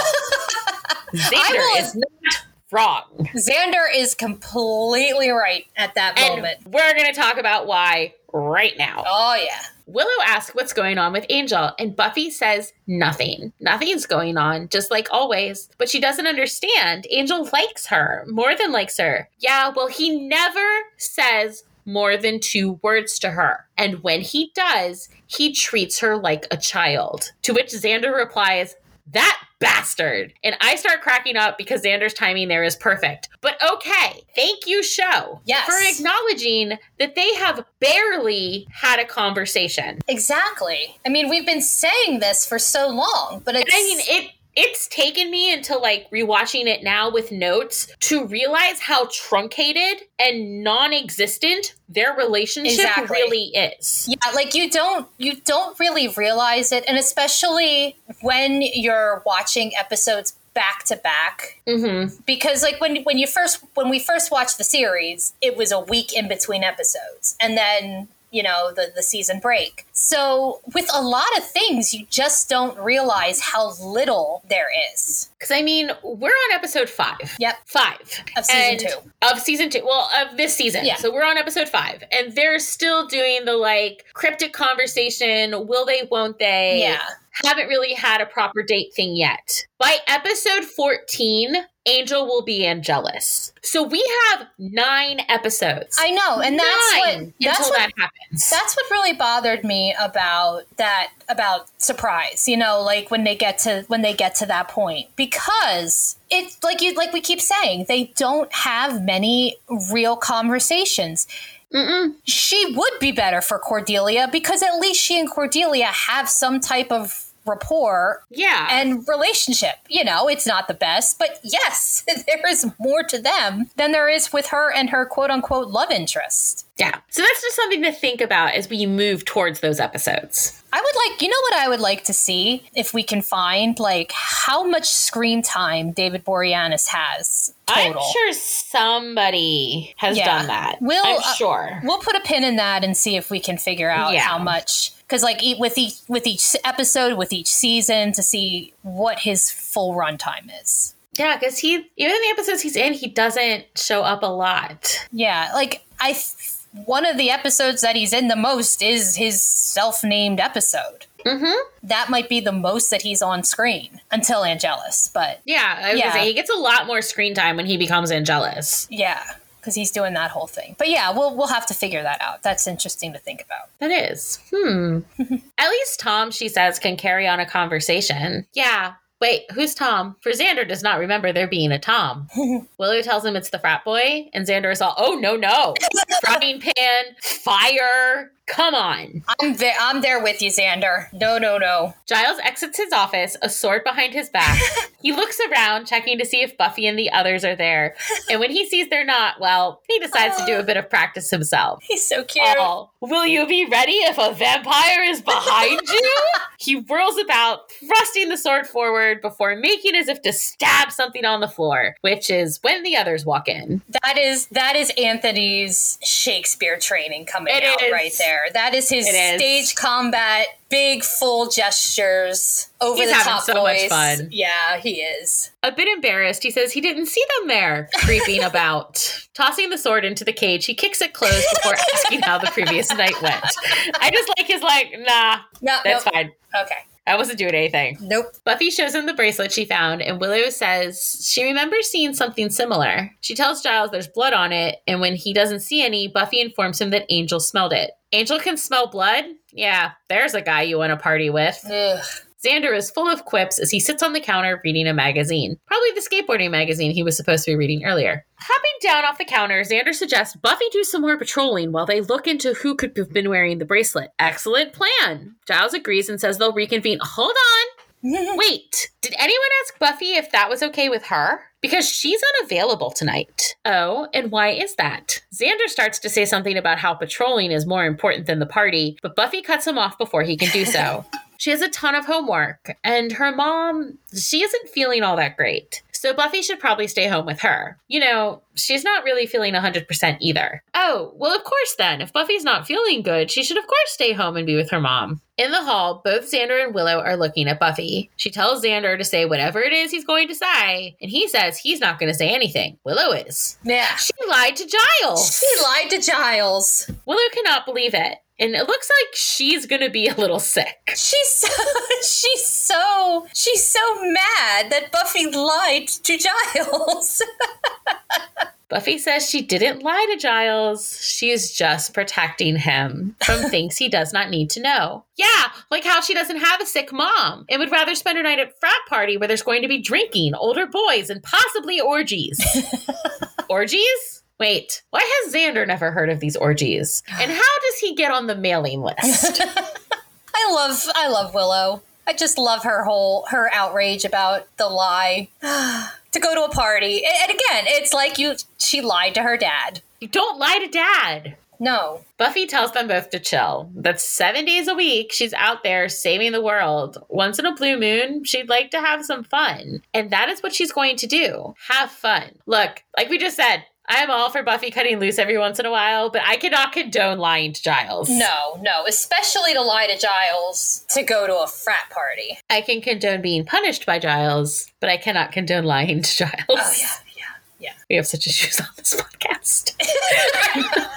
Xander will- is not wrong. Xander is completely right at that And moment. we're going to talk about why right now. Oh, yeah. Willow asks what's going on with Angel, and Buffy says nothing. Nothing's going on, just like always. But she doesn't understand. Angel likes her, more than likes her. Yeah, well, he never says more than two words to her. And when he does, he treats her like a child. To which Xander replies, that bastard. And I start cracking up because Xander's timing there is perfect. But okay, thank you, show, Yes. for acknowledging that they have barely had a conversation. Exactly. I mean, we've been saying this for so long, but it's. I mean, it it's taken me until like rewatching it now with notes to realize how truncated and non-existent their relationship Exactly. really is. yeah, like you don't you don't really realize it, and especially when you're watching episodes back to back, Mm-hmm. because like when when you first when we first watched the series, it was a week in between episodes, and then you know the the season break. So with a lot of things, you just don't realize how little there is. Because I mean, we're on episode five. Yep. Five Of season And- two. Of season two. Well, of this season. Yeah. So we're on episode five. And they're still doing the like cryptic conversation. Will they, won't they? Yeah. Haven't really had a proper date thing yet. By episode 14, Angel will be Angelus. So we have nine episodes. I know, and that's Nine what that's until what that happens. that's what really bothered me about that about surprise you know like when they get to when they get to that point because it's like you like we keep saying they don't have many real conversations Mm-mm. she would be better for cordelia because at least she and cordelia have some type of rapport Yeah. and relationship. You know, it's not the best, but yes, [laughs] there is more to them than there is with her and her quote unquote love interest. yeah. So that's just something to think about as we move towards those episodes. I would like, you know what I would like to see if we can find like how much screen time David Boreanaz has total. I'm sure somebody has Yeah. done that. We'll, I'm uh, sure. We'll put a pin in that and see if we can figure out Yeah. how much because like with each with each episode with each season to see what his full runtime is. Yeah, because he even in the episodes he's in, he doesn't show up a lot. Yeah, like I one of the episodes that he's in the most is his self-named episode. Mm-hmm. That might be the most that he's on screen until Angelus, but Yeah, I was Yeah. say he gets a lot more screen time when he becomes Angelus. yeah, because he's doing that whole thing. But yeah, we'll we'll have to figure that out. That's interesting to think about. That is. Hmm. [laughs] At least Tom, she says, can carry on a conversation. Yeah. Wait, who's Tom? For Xander does not remember there being a Tom. [laughs] Willow tells him it's the frat boy, and Xander is all, oh, no, no. [laughs] Frying pan, fire. Come on. I'm there. I'm there with you, Xander. No, no, no. Giles exits his office, a sword behind his back. [laughs] he looks around, checking to see if Buffy and the others are there. And when he sees they're not, well, he decides to do a oh. bit of practice himself. He's so cute. Oh, will you be ready if a vampire is behind [laughs] you? he whirls about, thrusting the sword forward before making as if to stab something on the floor, which is when the others walk in. That is that is Anthony's Shakespeare training coming It out is. right there. That is his is. stage combat, big full gestures, over He's the top so much voice. fun. Yeah, he is. A bit embarrassed, he says he didn't see them there, creeping [laughs] about. Tossing the sword into the cage, he kicks it closed before asking how the previous night went. I just like his like, nah, [laughs] No, that's nope. fine. Okay. I wasn't doing anything. Nope. Buffy shows him the bracelet she found, and Willow says she remembers seeing something similar. She tells Giles there's blood on it, and when he doesn't see any, Buffy informs him that Angel smelled it. Angel can smell blood? Yeah, there's a guy you want to party with. Ugh. Xander is full of quips as he sits on the counter reading a magazine. Probably the skateboarding magazine he was supposed to be reading earlier. Hopping down off the counter, Xander suggests Buffy do some more patrolling while they look into who could have been wearing the bracelet. Excellent plan. Giles agrees and says they'll reconvene. Hold on. [laughs] Wait, did anyone ask Buffy if that was okay with her? Because she's unavailable tonight. Oh, and why is that? Xander starts to say something about how patrolling is more important than the party, but Buffy cuts him off before he can do so. [laughs] she has a ton of homework, and her mom, she isn't feeling all that great. So Buffy should probably stay home with her. You know, she's not really feeling 100% either. Oh, well, of course then. If Buffy's not feeling good, she should of course stay home and be with her mom. In the hall, both Xander and Willow are looking at Buffy. She tells Xander to say whatever it is he's going to say, and he says he's not going to say anything. Willow is. Yeah. She lied to Giles. He lied to Giles. Willow cannot believe it, and it looks like she's going to be a little sick. She's so, [laughs] she's so she's so mad that Buffy lied to Giles. [laughs] Buffy says she didn't lie to Giles. She is just protecting him from [laughs] things he does not need to know. Yeah, like how she doesn't have a sick mom and would rather spend her night at frat party where there's going to be drinking, older boys, and possibly orgies. orgies? Wait, why has Xander never heard of these orgies? And how does he get on the mailing list? [laughs] I love I love Willow. I just love her whole her outrage about the lie [sighs] to go to a party. And again, it's like you she lied to her dad. you don't lie to dad. No. Buffy tells them both to chill. That's seven days a week. She's out there saving the world. Once in a blue moon, she'd like to have some fun. And that is what she's going to do have fun. Look, like we just said, I am all for Buffy cutting loose every once in a while, but I cannot condone lying to Giles. No, no, especially to lie to Giles to go to a frat party. I can condone being punished by Giles, but I cannot condone lying to Giles. Oh yeah, yeah. Yeah. We have such issues on this podcast. [laughs]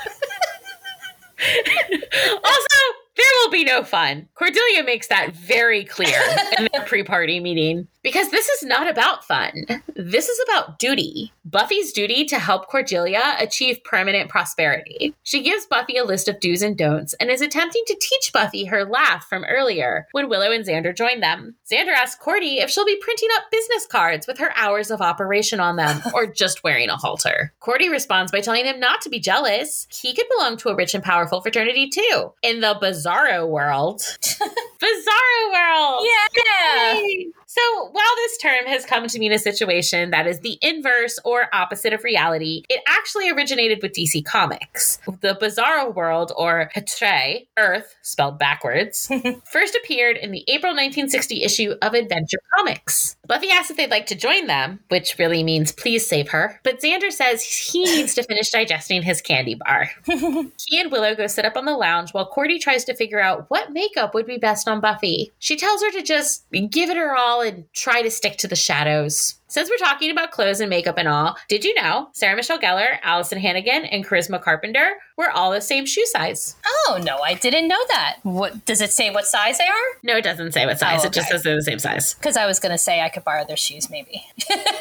[laughs] also, there will be no fun. Cordelia makes that very clear [laughs] in their pre party meeting because this is not about fun. This is about duty. Buffy's duty to help Cordelia achieve permanent prosperity. She gives Buffy a list of do's and don'ts and is attempting to teach Buffy her laugh from earlier when Willow and Xander join them. Xander asks Cordy if she'll be printing up business cards with her hours of operation on them or [laughs] just wearing a halter. Cordy responds by telling him not to be jealous. He could belong to a rich and powerful fraternity too. In the Bizarro world. [laughs] Bizarro world! Yeah. Yay! So, while this term has come to mean a situation that is the inverse or opposite of reality, it actually originated with DC Comics. The Bizarro World, or Htrae, Earth, spelled backwards, [laughs] first appeared in the April 1960 issue of Adventure Comics. Buffy asks if they'd like to join them, which really means please save her, but Xander says he [laughs] needs to finish digesting his candy bar. [laughs] He and Willow go sit up on the lounge while Cordy tries to figure out what makeup would be best on Buffy. She tells her to just give it her all and try to stick to the shadows. Since we're talking about clothes and makeup and all, did you know Sarah Michelle Gellar, Alyson Hannigan, and Charisma Carpenter were all the same shoe size? Oh no, I didn't know that. What does it say? What size they are? No, it doesn't say what size. Oh, It just says they're the same size. Because I was gonna say I could borrow their shoes, maybe.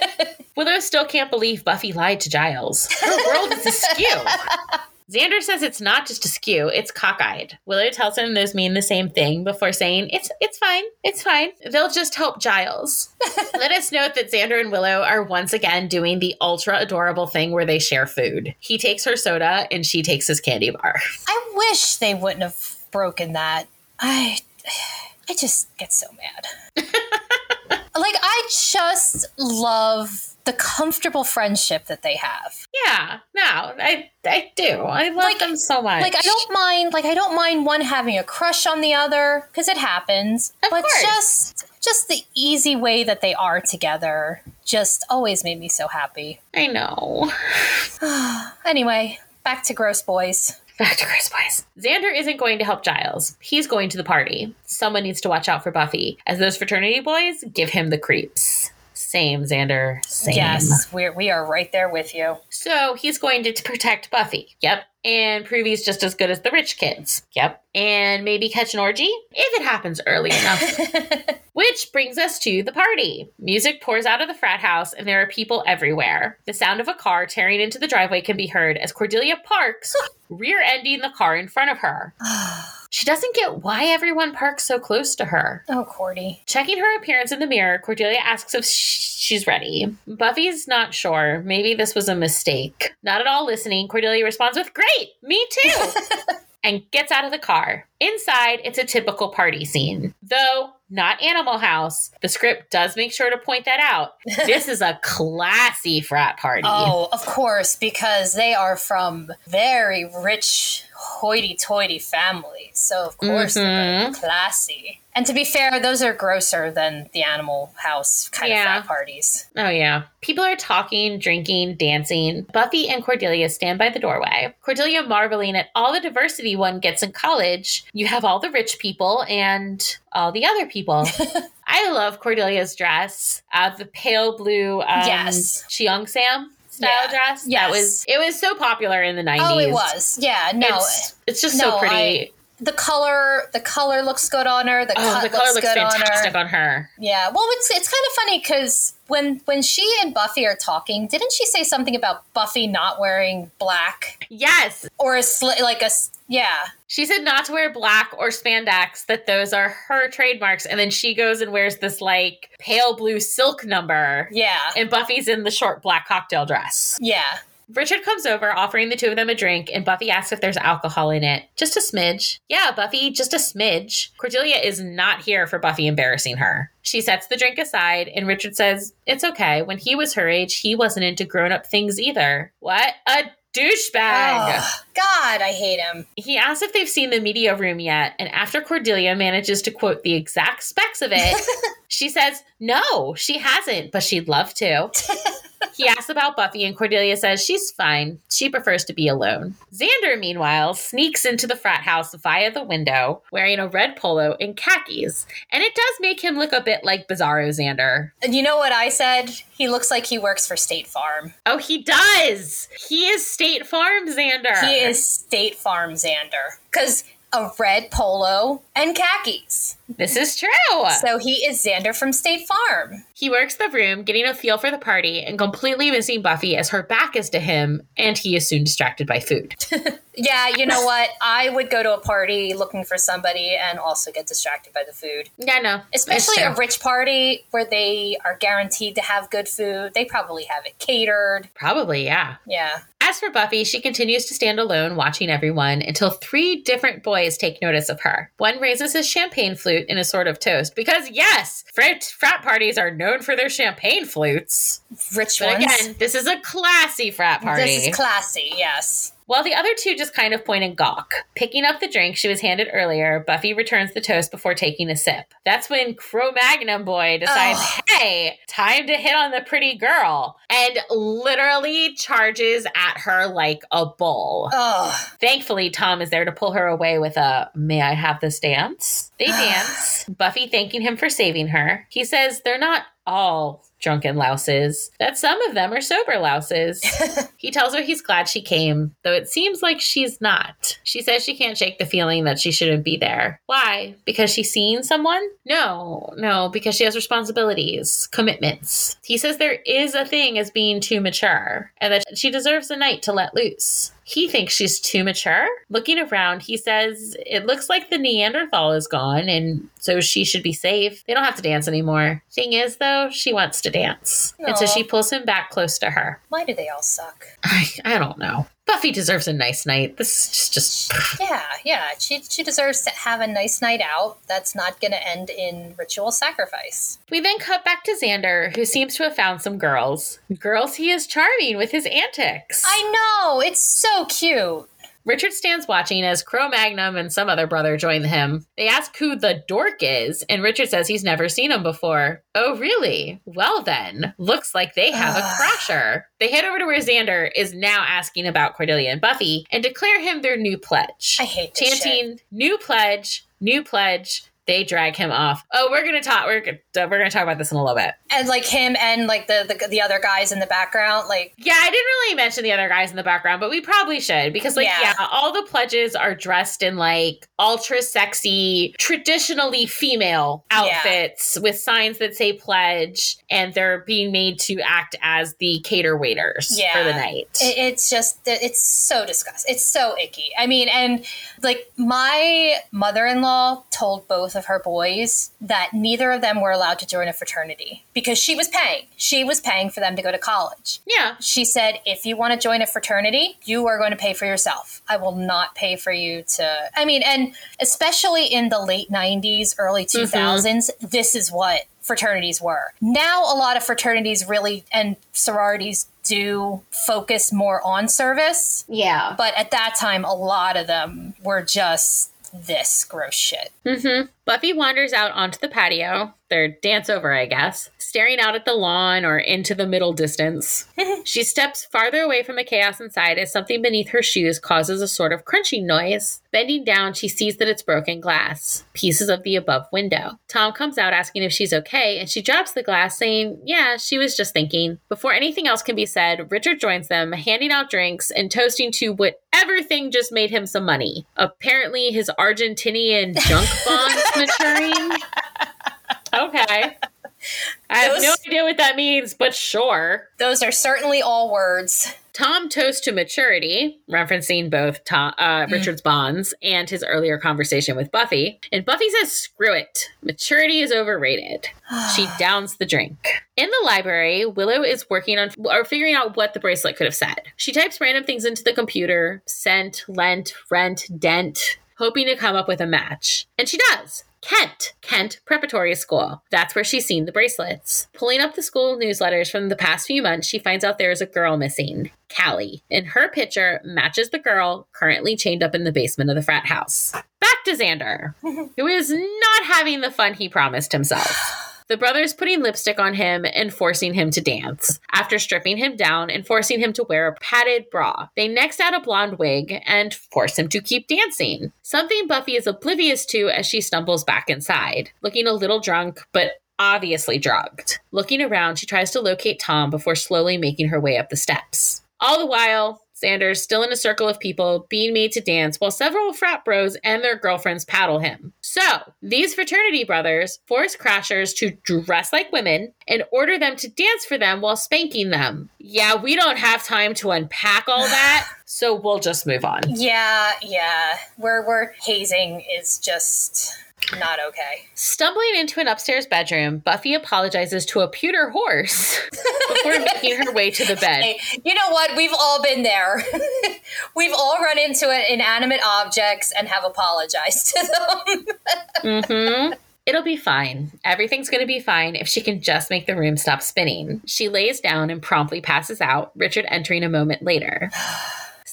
[laughs] Willow still can't believe Buffy lied to Giles. Her world is askew. [laughs] Xander says it's not just askew, it's cockeyed. Willow tells him those mean the same thing before saying, It's it's fine, it's fine. They'll just help Giles. [laughs] Let us note that Xander and Willow are once again doing the ultra adorable thing where they share food. He takes her soda and she takes his candy bar. I wish they wouldn't have broken that. I, I just get so mad. [laughs] like I just love the comfortable friendship that they have. Yeah, no, I I do. I love Like- them so much. Like I don't mind. Like I don't mind one having a crush on the other because it happens. Of but course. just just the easy way that they are together just always made me so happy. I know. [sighs] Anyway, back to gross boys. Back to Chris Boys. Xander isn't going to help Giles. He's going to the party. Someone needs to watch out for Buffy, as those fraternity boys give him the creeps. Same, Xander. Same. Yes, we're we are right there with you. So he's going to protect Buffy. Yep. And prove he's just as good as the rich kids. Yep. And maybe catch an orgy if it happens early enough. [laughs] Which brings us to the party. Music pours out of the frat house, and there are people everywhere. The sound of a car tearing into the driveway can be heard as Cordelia parks, [gasps] rear ending the car in front of her. [sighs] [sighs] [sighs] She doesn't get why everyone parks so close to her. Oh, Cordy. Checking her appearance in the mirror, Cordelia asks if she's ready. Buffy's not sure. Maybe this was a mistake. Not at all listening, Cordelia responds with, Great, me too! [laughs] and gets out of the car. Inside, it's a typical party scene. Though not Animal House, the script does make sure to point that out. [laughs] This is a classy frat party. Oh, of course, because they are from very rich, hoity-toity family, So of course they're Mm-hmm. classy. And to be fair, those are grosser than the Animal House kind Yeah. of frat parties. Oh, yeah. People are talking, drinking, dancing. Buffy and Cordelia stand by the doorway. Cordelia marveling at all the diversity one gets in college. You have all the rich people and all the other people. [laughs] I love Cordelia's dress, uh, the pale blue um, Yes. Cheong Sam style Yeah. dress. Yeah, Yes. was it was so popular in the 90s. Oh, it was. Yeah, no. It's, it's just No, so pretty. I- the color, the color looks good on her. The oh, cut the color looks good on fantastic her. on her. Yeah. Well, it's it's kind of funny because when when she and Buffy are talking, didn't she say something about Buffy not wearing black Yes, or a sli- like a yeah? She said not to wear black or spandex, that those are her trademarks. And then she goes and wears this like pale blue silk number. Yeah. And Buffy's in the short black cocktail dress. Yeah. Richard comes over, offering the two of them a drink, and Buffy asks if there's alcohol in it. Just a smidge. Yeah, Buffy, just a smidge. Cordelia is not here for Buffy embarrassing her. She sets the drink aside, and Richard says, It's okay. When he was her age, he wasn't into grown up things either. What a douchebag. Ugh, God, I hate him. He asks if they've seen the media room yet, and after Cordelia manages to quote the exact specs of it, [laughs] she says, No, she hasn't, but she'd love to. [laughs] he asks about Buffy, and Cordelia says she's fine. She prefers to be alone. Xander, meanwhile, sneaks into the frat house via the window, wearing a red polo and khakis, and it does make him look a bit like Bizarro Xander. And you know what I said? He looks like he works for State Farm. Oh, he does! He is State Farm Xander. He is State Farm Xander because a red polo and khakis. This is true. So he is Xander from State Farm. He works the room, getting a feel for the party and completely missing Buffy as her back is to him, and he is soon distracted by food. [laughs] [laughs] Yeah, you know what? I would go to a party looking for somebody and also get distracted by the food. Yeah, no. Especially a rich party where they are guaranteed to have good food. They probably have it catered. Probably, yeah. Yeah. As for Buffy, she continues to stand alone, watching everyone until three different boys take notice of her. One raises his champagne flute in a sort of toast because, yes, frat, frat parties are known for their champagne flutes. Rich But ones. again, this is a classy frat party. This is classy, yes. While the other two just kind of point and gawk. Picking up the drink she was handed earlier, Buffy returns the toast before taking a sip. That's when Cro Magnon Boy decides, hey, time to hit on the pretty girl. And literally charges at her like a bull. Oh, Thankfully, Tom is there to pull her away with a, may I have this dance? They dance. Buffy thanking him for saving her. He says they're not all drunken louses, that some of them are sober louses. [laughs] he tells her he's glad she came, though it seems like she's not. She says she can't shake the feeling that she shouldn't be there. Why? Because she's seeing someone? No, no, because she has responsibilities, commitments. He says there is a thing as being too mature, and that she deserves a night to let loose. He thinks she's too mature. Looking around, he says it looks like the Neanderthal is gone, and so she should be safe. They don't have to dance anymore. Thing is, though, she wants to dance. And so she pulls him back close to her. why do they all suck? I, I don't know. Buffy deserves a nice night. This is just. Yeah, yeah. She she deserves to have a nice night out. That's not going to end in ritual sacrifice. We then cut back to Xander, who seems to have found some girls. Girls he is charming with his antics. I know. It's so cute. Richard stands watching as Cro Magnon and some other brother join him. They ask who the dork is, and Richard says he's never seen him before. Oh, really? Well, then, looks like they have a [sighs] crasher. They head over to where Xander is now asking about Cordelia and Buffy and declare him their new pledge. I hate this shit. Chanting, new pledge, new pledge. They drag him off. Oh, we're gonna talk. We're gonna, we're gonna talk about this in a little bit. And like him and like the, the the other guys in the background, like Yeah, I didn't really mention the other guys in the background, but we probably should because, like, Yeah. yeah, all the pledges are dressed in like ultra sexy, traditionally female outfits with signs that say pledge, and they're being made to act as the cater waiters Yeah. for the night. it, it's just it's so disgusting. It's so icky. I mean, and like my mother-in-law told both of her boys that neither of them were allowed to join a fraternity because she was paying. She was paying for them to go to college. yeah. She said, if you want to join a fraternity, you are going to pay for yourself. I will not pay for you to. I mean, and especially in the late 90s, early mm-hmm. 2000s, this is what fraternities were. Now, a lot of fraternities really and sororities do focus more on service, Yeah. but at that time, a lot of them were just this gross shit. hmm Buffy wanders out onto the patio, their dance over, I guess, staring out at the lawn or into the middle distance. [laughs] she steps farther away from the chaos inside as something beneath her shoes causes a sort of crunching noise. Bending down, she sees that it's broken glass, pieces of the above window. Tom comes out asking if she's okay, and she drops the glass, saying, Yeah, she was just thinking. Before anything else can be said, Richard joins them, handing out drinks and toasting to whatever thing just made him some money. Apparently, his Argentinian junk [laughs] bonds maturing. Okay. I have no idea what that means, but sure. Those are certainly all words. Tom toasts to maturity, referencing both Tom, uh, Richard's bonds and his earlier conversation with Buffy. And Buffy says, screw it. Maturity is overrated. [sighs] she downs the drink. In the library, Willow is working on or figuring out what the bracelet could have said. She types random things into the computer sent, lent, rent, dent, hoping to come up with a match. And she does. Kent, Kent Preparatory School. That's where she's seen the bracelets. Pulling up the school newsletters from the past few months, she finds out there is a girl missing, Callie. And her picture matches the girl currently chained up in the basement of the frat house. Back to Xander, [laughs] who is not having the fun he promised himself. [laughs] The brothers putting lipstick on him and forcing him to dance. After stripping him down and forcing him to wear a padded bra, they next add a blonde wig and force him to keep dancing. Something Buffy is oblivious to as she stumbles back inside, looking a little drunk, but obviously drugged. Looking around, she tries to locate Tom before slowly making her way up the steps. All the while, Xander's, still in a circle of people being made to dance while several frat bros and their girlfriends paddle him. So, these fraternity brothers force Crashers to dress like women and order them to dance for them while spanking them. Yeah, we don't have time to unpack all [sighs] that, so we'll just move on. Yeah, yeah. Where we're hazing is just not okay. Stumbling into an upstairs bedroom, Buffy apologizes to a pewter horse before making her way to the bed. Hey, you know what? We've all been there. We've all run into inanimate objects and have apologized to them. Mm-hmm. It'll be fine. Everything's going to be fine if she can just make the room stop spinning. She lays down and promptly passes out, Richard entering a moment later.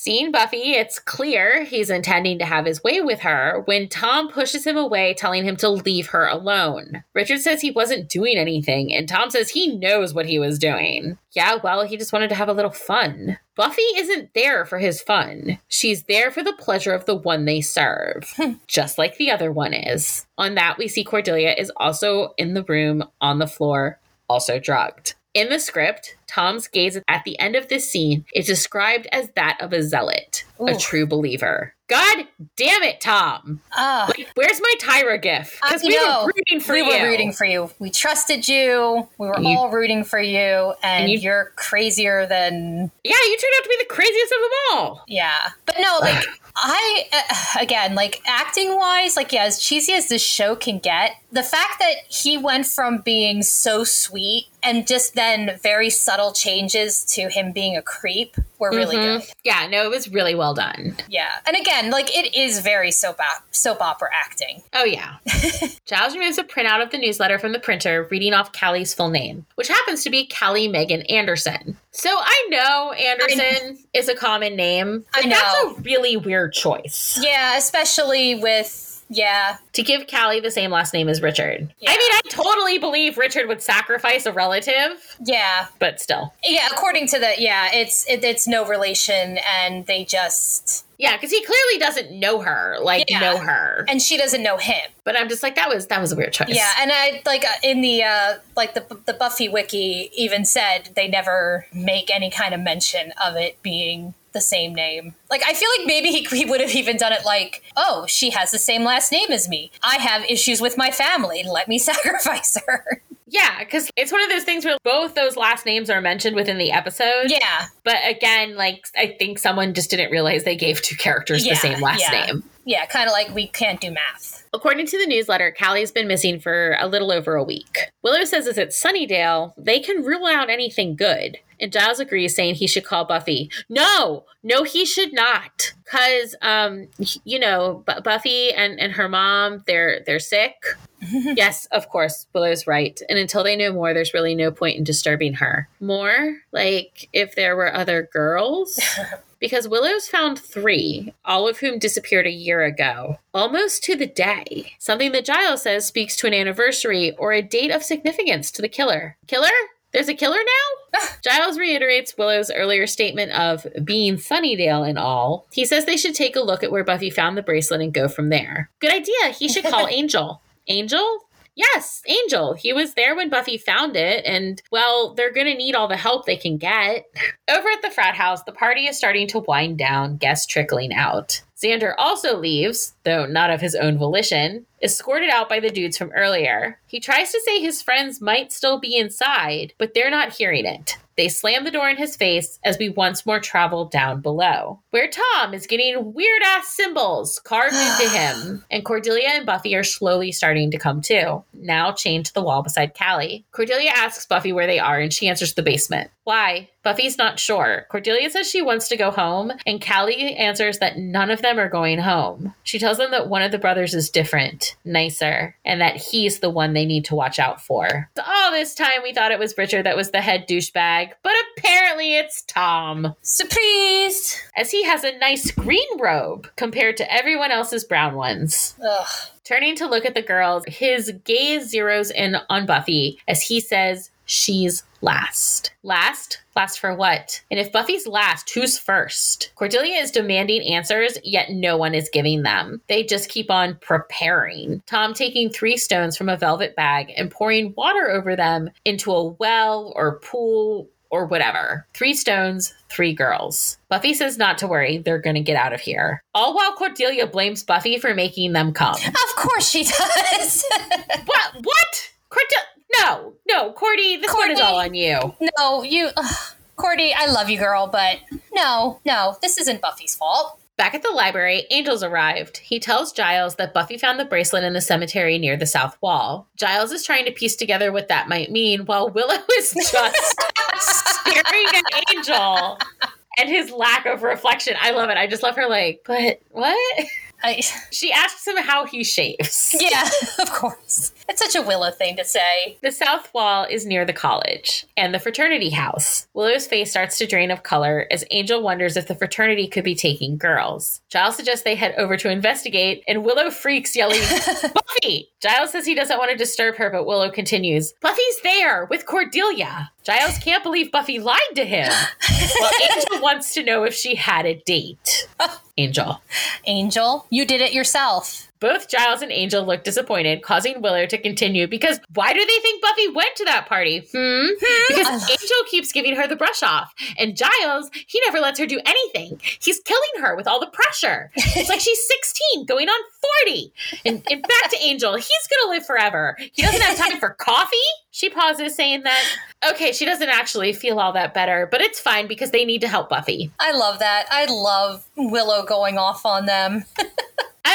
Seeing Buffy, it's clear he's intending to have his way with her when Tom pushes him away, telling him to leave her alone. Richard says he wasn't doing anything, and Tom says he knows what he was doing. Yeah, well, he just wanted to have a little fun. Buffy isn't there for his fun. She's there for the pleasure of the one they serve, hmm. just like the other one is. On that, we see Cordelia is also in the room on the floor, also drugged. In the script, Tom's gaze at the end of this scene is described as that of a zealot, a true believer. God damn it, Tom! Ah, Like, where's my Tyra gif? Because we know. were rooting for we you. were rooting for you. We trusted you. We were you- all rooting for you, and, and you- are crazier than yeah, you turned out to be the craziest of them all. yeah. But no, like [sighs] I uh, again, like acting wise, like yeah, as cheesy as this show can get, the fact that he went from being so sweet and just then very subtle changes to him being a creep were really Mhm. good. Yeah, no, it was really well done. Yeah, and again, like it is very soap op- soap opera acting. Oh, yeah. [laughs] Giles removes a printout of the newsletter from the printer, reading off Callie's full name, which happens to be Callie Megan Anderson. So I know Anderson is a common name, I that's a really weird choice Yeah, especially with yeah, to give Callie the same last name as Richard. Yeah. I mean, I totally believe Richard would sacrifice a relative, yeah, but still. yeah. According to the yeah, it's it, it's no relation, and they just Yeah, because he clearly doesn't know her, like Yeah. know her. and she doesn't know him. But I'm just like, that was that was a weird choice. Yeah, and I like uh, in the uh like the the Buffy wiki even said they never make any kind of mention of it being the same name. Like I feel like maybe he, he would have even done it like, "Oh, she has the same last name as me. I have issues with my family. Let me [laughs] sacrifice her." Yeah, because it's one of those things where both those last names are mentioned within the episode. yeah. But again, like I think someone just didn't realize they gave two characters Yeah, the same last yeah. name. Yeah, kind of like we can't do math. According to the newsletter, Callie's been missing for a little over a week. Willow says as it's Sunnydale, they can rule out anything good. And Giles agrees, saying he should call Buffy. No, no, he should not. Cause um, you know, Bu- Buffy and, and her mom, they're they're sick. [laughs] yes, of course, Willow's right. And until they know more, there's really no point in disturbing her. More? Like if there were other girls? [laughs] Because Willow's found three, all of whom disappeared a year ago, almost to the day. Something that Giles says speaks to an anniversary or a date of significance to the killer. Killer? There's a killer now? [laughs] Giles reiterates Willow's earlier statement of being Sunnydale and all. He says they should take a look at where Buffy found the bracelet and go from there. Good idea. He should call Angel. Angel? Yes, Angel. He was there when Buffy found it, and well, they're gonna need all the help they can get. Over at the frat house, the party is starting to wind down, guests trickling out. Xander also leaves, though not of his own volition, escorted out by the dudes from earlier. He tries to say his friends might still be inside, but they're not hearing it. They slam the door in his face as we once more travel down below, where Tom is getting weird ass symbols carved into [sighs] him, and Cordelia and Buffy are slowly starting to come to, now chained to the wall beside Callie. Cordelia asks Buffy where they are, and she answers the basement. Why? Buffy's not sure. Cordelia says she wants to go home, and Callie answers that none of them are going home. She tells them that one of the brothers is different, nicer, and that he's the one they need to watch out for. All this time, we thought it was Richard that was the head douchebag, but apparently it's Tom, Surprise! as he has a nice green robe compared to everyone else's brown ones. Ugh. Turning to look at the girls, his gaze zeroes in on Buffy as he says, She's last. Last? Last for what? And if Buffy's last, who's first? Cordelia is demanding answers, yet no one is giving them. They just keep on preparing. Tom taking three stones from a velvet bag and pouring water over them into a well or pool or whatever. Three stones, three girls. Buffy says not to worry, they're gonna get out of here. All while Cordelia blames Buffy for making them come. Of course she does. [laughs] What? What? Cordelia? No, no, Cordy, this one is all on you. no, you, ugh. Cordy. I love you, girl, but no, no, this isn't Buffy's fault. Back at the library, Angel's arrived. He tells Giles that Buffy found the bracelet in the cemetery near the south wall. Giles is trying to piece together what that might mean, while Willow [laughs] is just staring at Angel and his lack of reflection. I love it. I just love her, like, but what? I, She asks him how he shaves. yeah, [laughs] of course. It's such a Willow thing to say. The south wall is near the college and the fraternity house. Willow's face starts to drain of color as Angel wonders if the fraternity could be taking girls. Giles suggests they head over to investigate, and Willow freaks, yelling, [laughs] Buffy! Giles says he doesn't want to disturb her, but Willow continues, Buffy's there with Cordelia. Giles can't believe Buffy lied to him. [laughs] well, Angel wants to know if she had a date. Oh. Angel. Angel, you did it yourself. Both Giles and Angel look disappointed, causing Willow to continue because why do they think Buffy went to that party? Hmm? Because Angel keeps giving her the brush off, and Giles, he never lets her do anything. He's killing her with all the pressure. It's like she's 16, going on 40. And, and back to Angel, he's gonna live forever. He doesn't have time for coffee? She pauses, saying that, okay, she doesn't actually feel all that better, but it's fine because they need to help Buffy. I love that. I love Willow going off on them. [laughs]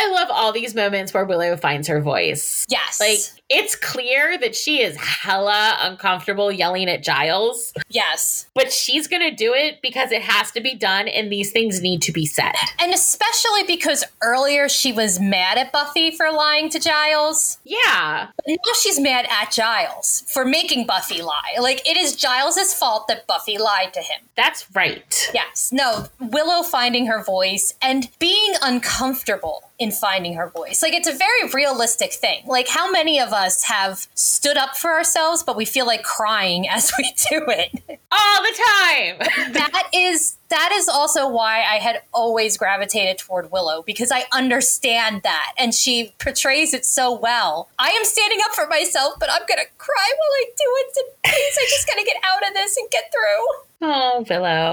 I love all these moments where Willow finds her voice. Yes. Like, it's clear that she is hella uncomfortable yelling at Giles, yes. but she's going to do it because it has to be done and these things need to be said. And especially because earlier she was mad at Buffy for lying to Giles. Yeah. But now she's mad at Giles for making Buffy lie. Like, it is Giles' fault that Buffy lied to him. That's right. Yes. No, Willow finding her voice and being uncomfortable in finding her voice. Like, it's a very realistic thing. Like, how many of us have stood up for ourselves, but we feel like crying [laughs] as we do it? All the time. that is that is also why I had always gravitated toward Willow because I understand that and she portrays it so well. I am standing up for myself, but I'm gonna cry while I do it. Please, I just gotta get out of this and get through. oh, Willow.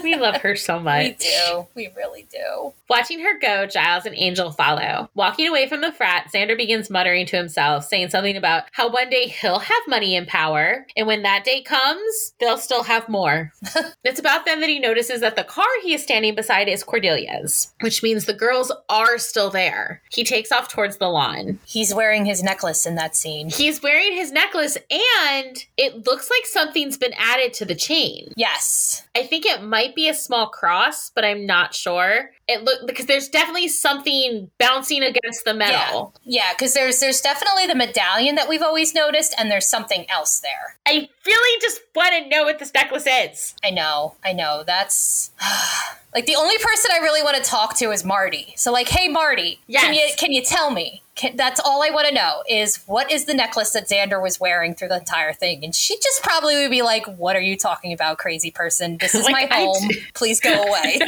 [laughs] We love her so much. We do. We really do. Watching her go, Giles and Angel follow. Walking away from the frat, Xander begins muttering to himself, saying something about how one day he'll have money and power, and when that day comes, they'll still have more. [laughs] it's about then that he notices that the car he is standing beside is Cordelia's, which means the girls are still there. He takes off towards the lawn. He's wearing his necklace in that scene. He's wearing his necklace, and it looks like something's been added to the chain. Yes. I think it might be a small cross, but I'm not sure. It look because there's definitely something bouncing against the metal. Yeah, because there's there's definitely the medallion that we've always noticed, and there's something else there. I really just want to know what this necklace is. I know, I know. That's [sighs] like the only person I really want to talk to is Marty. So like, hey Marty, can you can you tell me? Can, that's all I want to know is what is the necklace that Xander was wearing through the entire thing? And she just probably would be like, "What are you talking about, crazy person? This is [laughs] Like, my home. d- Please go [laughs] away."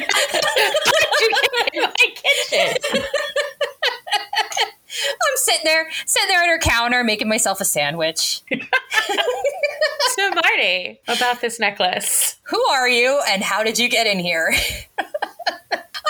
my kitchen. [laughs] I'm sitting there, sitting there at her counter, making myself a sandwich. so Marty, about this necklace. Who are you, and how did you get in here?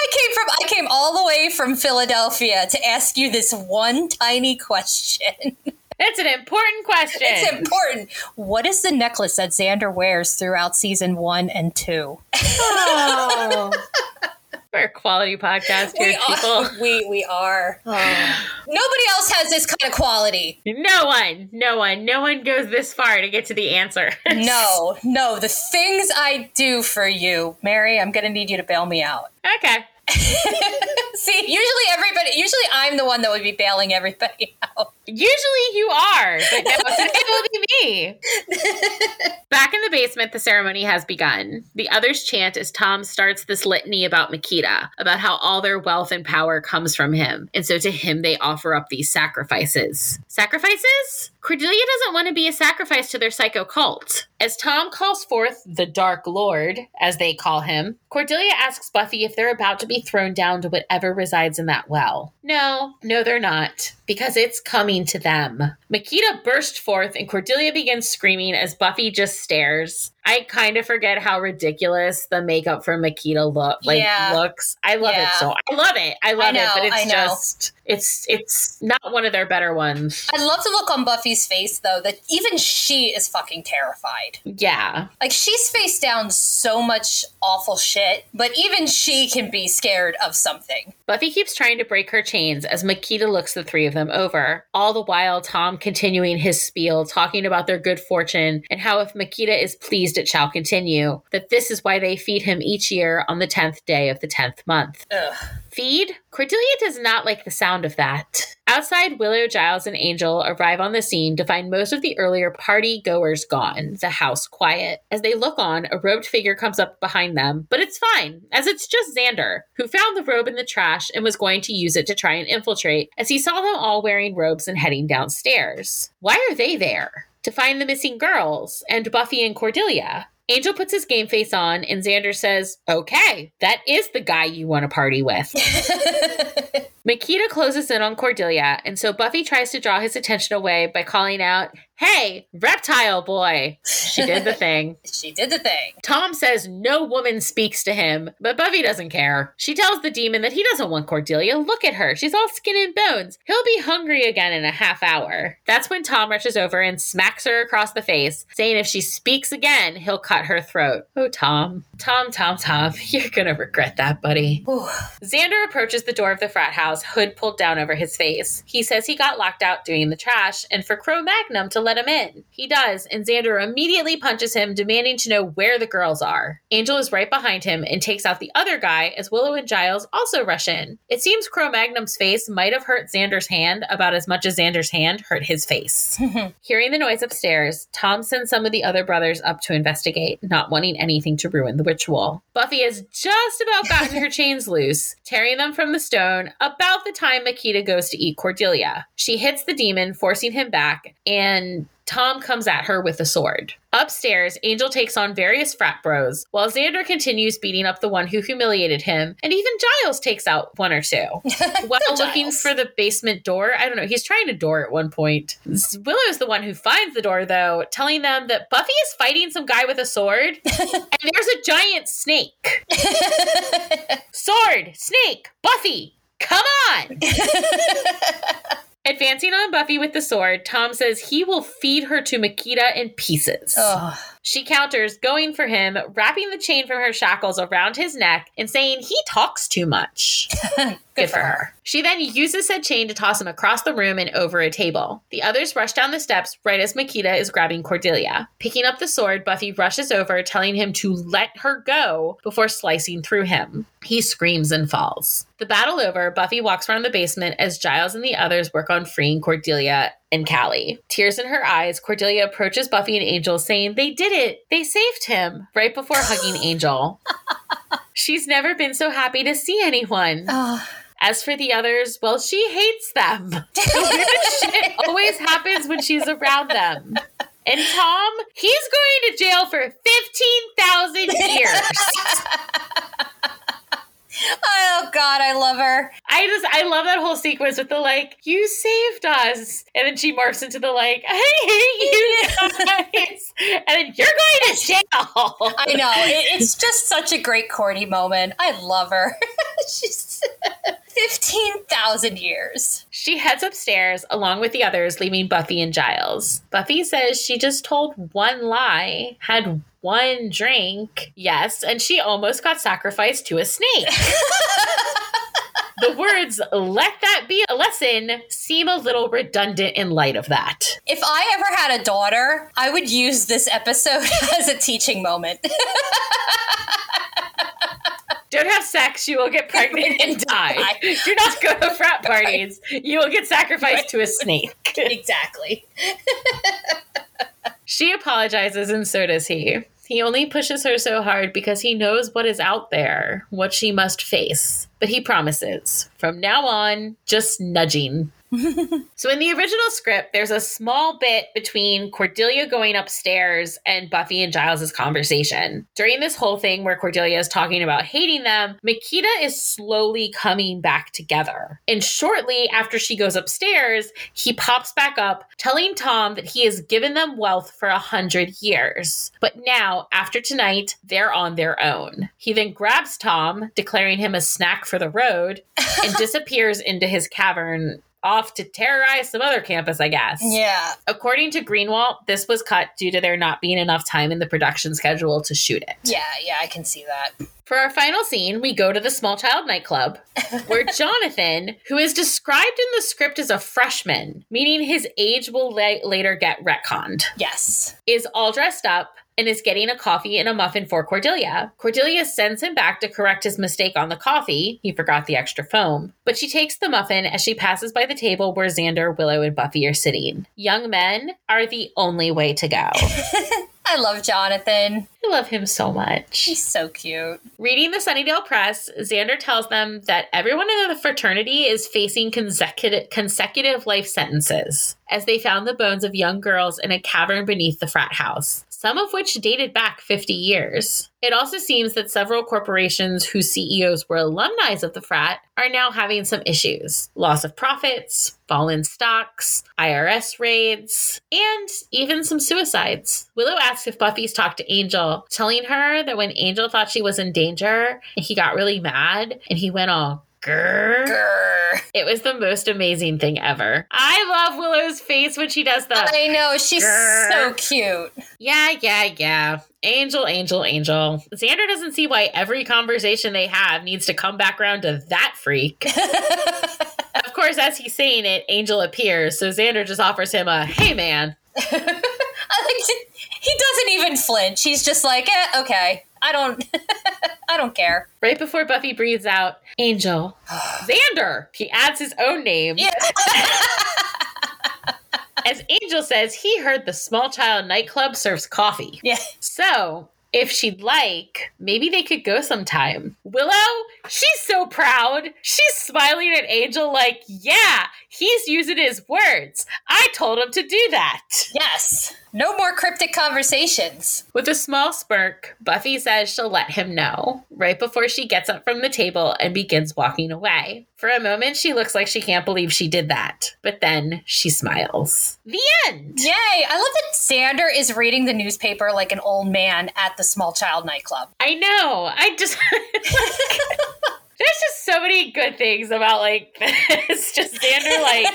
I came from I came all the way from Philadelphia to ask you this one tiny question. [laughs] It's an important question. It's important. What is the necklace that Xander wears throughout season one and two? Oh. [laughs] We're a quality podcast here, people. are. [laughs] We we are. [sighs] Nobody else has this kind of quality. No one, no one, no one goes this far to get to the answer. No, no. The things I do for you, Mary. I'm gonna need you to bail me out. okay. [laughs] See, usually everybody. Usually I'm the one that would be bailing everybody out. Usually you are, but no, today will be me. [laughs] Back in the basement, the ceremony has begun. The others chant as Tom starts this litany about Machida, about how all their wealth and power comes from him. And so to him, they offer up these sacrifices. Sacrifices? Cordelia doesn't want to be a sacrifice to their psycho cult. As Tom calls forth the Dark Lord, as they call him, Cordelia asks Buffy if they're about to be thrown down to whatever resides in that well. No, no, they're not, because it's coming to them. Machida burst forth and Cordelia begins screaming as Buffy just stares. I kind of forget how ridiculous the makeup for Machida look like Yeah. looks. I love Yeah. it so. I love it. I love know, it, but I it's just it's it's not one of their better ones. I'd love to look on Buffy's face though. That even she is fucking terrified. Yeah. Like she's faced down so much awful shit, but even she can be scared of something. Buffy keeps trying to break her chains as Machida looks the three of them over. All the while, Tom continuing his spiel, talking about their good fortune and how if Machida is pleased it shall continue, that this is why they feed him each year on the tenth day of the tenth month. Ugh. Feed? Cordelia does not like the sound of that. Outside, Willow, Giles, and Angel arrive on the scene to find most of the earlier party goers gone, the house quiet. As they look on, a robed figure comes up behind them, but it's fine, as it's just Xander, who found the robe in the trash and was going to use it to try and infiltrate, as he saw them all wearing robes and heading downstairs. Why are they there? To find the missing girls and Buffy and Cordelia. Angel puts his game face on, and Xander says, Okay, that is the guy you want to party with. [laughs] Machida closes in on Cordelia, and so Buffy tries to draw his attention away by calling out, Hey, reptile boy! She did the thing. [laughs] she did the thing. Tom says no woman speaks to him, but Buffy doesn't care. She tells the demon that he doesn't want Cordelia. Look at her. She's all skin and bones. He'll be hungry again in a half hour. That's when Tom rushes over and smacks her across the face, saying if she speaks again, he'll cut her throat. Oh, Tom. Tom, Tom, Tom. [laughs] You're gonna regret that, buddy. Ooh. Xander approaches the door of the frat house, hood pulled down over his face. He says he got locked out doing the trash and for Cro Magnon to let him in. He does, and Xander immediately punches him, demanding to know where the girls are. Angel is right behind him and takes out the other guy as Willow and Giles also rush in. It seems Cro Magnon's face might have hurt Xander's hand about as much as Xander's hand hurt his face. [laughs] Hearing the noise upstairs, Tom sends some of the other brothers up to investigate, not wanting anything to ruin the ritual. Buffy has just about gotten her [laughs] chains loose, tearing them from the stone about the time Machida goes to eat Cordelia. She hits the demon, forcing him back, and Tom comes at her with a sword. Upstairs, Angel takes on various frat bros, while Xander continues beating up the one who humiliated him, and even Giles takes out one or two. [laughs] While looking for the basement door, I don't know, he's trying to door at one point. Willow's the one who finds the door, though, telling them that Buffy is fighting some guy with a sword, [laughs] and there's a giant snake. [laughs] Sword, snake, Buffy, come on! Advancing on Buffy with the sword, Tom says he will feed her to Machida in pieces. Ugh. She counters, going for him, wrapping the chain from her shackles around his neck and saying he talks too much. [laughs] Good, for her. She then uses said chain to toss him across the room and over a table. The others rush down the steps right as Machida is grabbing Cordelia. Picking up the sword, Buffy rushes over, telling him to let her go before slicing through him. He screams and falls. The battle over, Buffy walks around the basement as Giles and the others work on freeing Cordelia and Callie. Tears in her eyes, Cordelia approaches Buffy and Angel, saying, They did it! They saved him! Right before hugging [laughs] Angel. She's never been so happy to see anyone. As for the others, well, she hates them. [laughs] [laughs] The shit always happens when she's around them. And Tom, he's going to jail for 15,000 years. Oh God, I love her. I just, I love that whole sequence with the like, you saved us. And then she morphs into the like, I hate you [laughs] guys. and then you're going to jail. I know. It, it's [laughs] just such a great Cordy moment. I love her. [laughs] She's [laughs] 15,000 years. She heads upstairs along with the others, leaving Buffy and Giles. Buffy says she just told one lie, had one drink, yes, and she almost got sacrificed to a snake. [laughs] the words, let that be a lesson, seem a little redundant in light of that. If I ever had a daughter, I would use this episode [laughs] as a teaching moment. Don't have sex, you will get pregnant and [laughs] die. Do not go to frat parties, you will get sacrificed to a snake. [laughs] exactly. [laughs] She apologizes, and so does he. He only pushes her so hard because he knows what is out there, what she must face. But he promises, from now on, just nudging. [laughs] so in the original script, there's a small bit between Cordelia going upstairs and Buffy and Giles' conversation. During this whole thing where Cordelia is talking about hating them, Machida is slowly coming back together. And shortly after she goes upstairs, he pops back up, telling Tom that he has given them wealth for a hundred years. But now, after tonight, they're on their own. He then grabs Tom, declaring him a snack for the road, and [laughs] disappears into his cavern off to terrorize some other campus, I guess. Yeah. According to Greenwalt, this was cut due to there not being enough time in the production schedule to shoot it. Yeah, yeah, I can see that. For our final scene, we go to the small child nightclub [laughs] where Jonathan, who is described in the script as a freshman, meaning his age will la- later get retconned, Yes. is all dressed up, and is getting a coffee and a muffin for Cordelia. Cordelia sends him back to correct his mistake on the coffee. He forgot the extra foam. But she takes the muffin as she passes by the table where Xander, Willow, and Buffy are sitting. Young men are the only way to go. [laughs] I love Jonathan. I love him so much. He's so cute. Reading the Sunnydale Press, Xander tells them that everyone in the fraternity is facing consecutive, consecutive life sentences as they found the bones of young girls in a cavern beneath the frat house, some of which dated back 50 years. It also seems that several corporations whose CEOs were alumni of the frat are now having some issues loss of profits, fallen stocks, IRS raids, and even some suicides. Willow asks if Buffy's talked to Angel, telling her that when Angel thought she was in danger, he got really mad and he went all Grr. Grr. It was the most amazing thing ever. I love Willow's face when she does that. I know, she's Grr. so cute. Yeah, yeah, yeah. Angel, angel, angel. Xander doesn't see why every conversation they have needs to come back around to that freak. [laughs] of course, as he's saying it, Angel appears, so Xander just offers him a hey man. [laughs] I like he doesn't even flinch. He's just like, eh, okay. I don't [laughs] I don't care. Right before Buffy breathes out, Angel. [sighs] Xander! He adds his own name. Yeah. [laughs] As Angel says, he heard the small child nightclub serves coffee. Yeah. So, if she'd like, maybe they could go sometime. Willow, she's so proud. She's smiling at Angel like, yeah, he's using his words. I told him to do that. Yes. No more cryptic conversations. With a small smirk, Buffy says she'll let him know right before she gets up from the table and begins walking away. For a moment, she looks like she can't believe she did that, but then she smiles. The end! Yay! I love that Xander is reading the newspaper like an old man at the small child nightclub. I know. I just. [laughs] There's just so many good things about like [laughs] this. Just Xander, like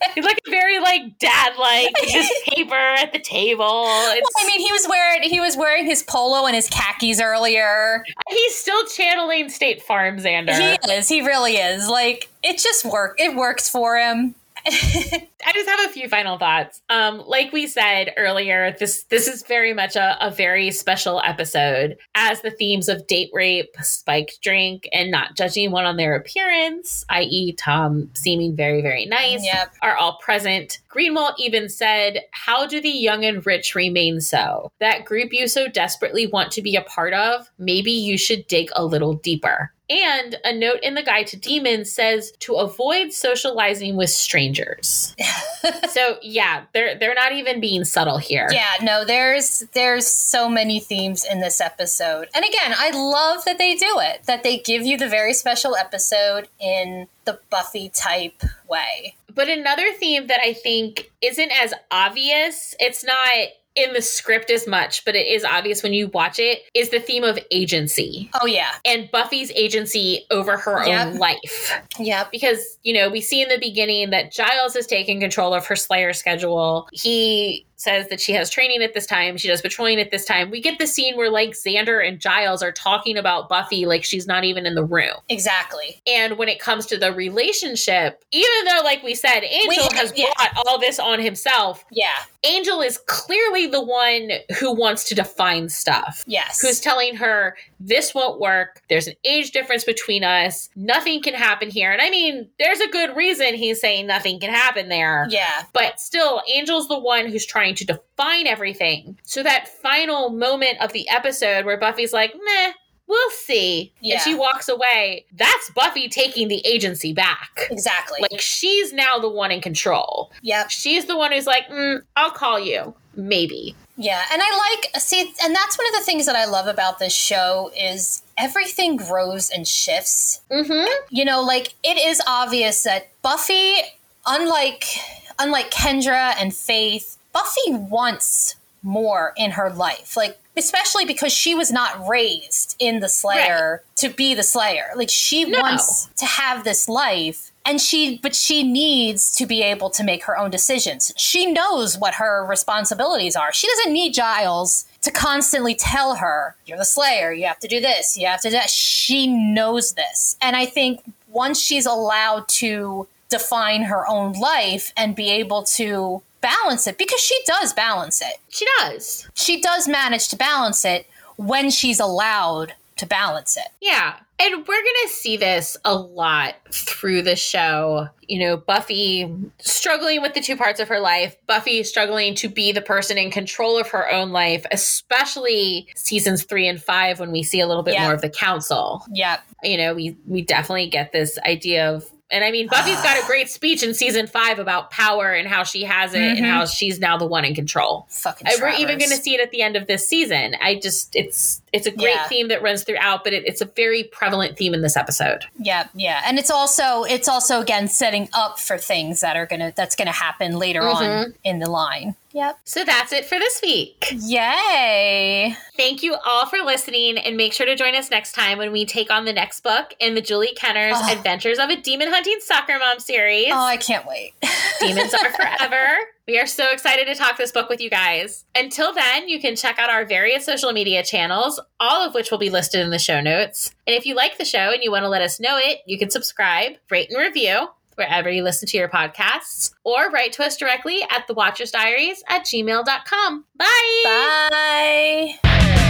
[laughs] he's like very like dad like his [laughs] paper at the table. It's, I mean, he was wearing he was wearing his polo and his khakis earlier. he's still channeling State Farm Xander. He is. He really is. Like it just work. It works for him. [laughs] I just have a few final thoughts. Um, like we said earlier, this this is very much a, a very special episode as the themes of date rape, spiked drink, and not judging one on their appearance, i.e., Tom seeming very, very nice, Yep. are all present. Greenwalt even said, How do the young and rich remain so? That group you so desperately want to be a part of, maybe you should dig a little deeper. And a note in the Guide to Demons says to avoid socializing with strangers. [laughs] so yeah, they're they're not even being subtle here. Yeah, no, there's there's so many themes in this episode. And again, I love that they do it. That they give you the very special episode in the Buffy type way. But another theme that I think isn't as obvious, it's not in the script as much, but it is obvious when you watch it, is the theme of agency Oh yeah. and Buffy's agency over her Yep. own life. Yeah. Because, you know, we see in the beginning that Giles is taking control of her Slayer schedule. He says that she has training at this time, she does patrolling at this time. We get the scene where, like, Xander and Giles are talking about Buffy like she's not even in the room. Exactly. And when it comes to the relationship, even though, like we said, Angel We- has yeah. brought all this on himself, Yeah. Angel is clearly the one who wants to define stuff Yes. who's telling her this won't work. There's an age difference between us. Nothing can happen here. And I mean, there's a good reason he's saying nothing can happen there. yeah. But still, Angel's the one who's trying to define everything. So that final moment of the episode where Buffy's like, meh, we'll see. Yeah. And she walks away, that's Buffy taking the agency back. Exactly. Like she's now the one in control. yep. She's the one who's like, mm, I'll call you. Maybe. Yeah, and I like see, and that's one of the things that I love about this show is everything grows and shifts. Mm-hmm. You know, like it is obvious that Buffy, unlike unlike Kendra and Faith, Buffy wants more in her life. Like especially because she was not raised in the Slayer to be the Slayer. Like she No. wants to have this life and she but she needs to be able to make her own decisions. She knows what her responsibilities are. She doesn't need Giles to constantly tell her, you're the Slayer, you have to do this, you have to do that. She knows this. And I think once she's allowed to define her own life and be able to balance it because she does balance it. She does. She does manage to balance it when she's allowed to balance it. Yeah. And we're going to see this a lot through the show. You know, Buffy struggling with the two parts of her life, Buffy struggling to be the person in control of her own life, especially seasons three and five when we see a little bit more of the council. Yep. You know, we, we definitely get this idea of, and I mean, Buffy's got a [sighs] great speech in season five about power and how she has it and Mhm. how she's now the one in control. Fucking I, we're even going to see it at the end of this season. I just it's it's a great Yeah. theme that runs throughout, but it, it's a very prevalent theme in this episode. Yeah, yeah, and it's also it's also again setting up for things that are gonna that's gonna happen later Mm-hmm. on in the line. Yep. So that's it for this week. Yay! Thank you all for listening, and make sure to join us next time when we take on the next book in the Julie Kenner's Oh. Adventures of a Demon Hunting Soccer Mom series. Oh, I can't wait. [laughs] Demons Are Forever. We are so excited to talk this book with you guys. Until then, you can check out our various social media channels, all of which will be listed in the show notes. And if you like the show and you want to let us know it, you can subscribe, rate, and review wherever you listen to your podcasts, or write to us directly at the Watchers Diaries at gmail.com. Bye. Bye.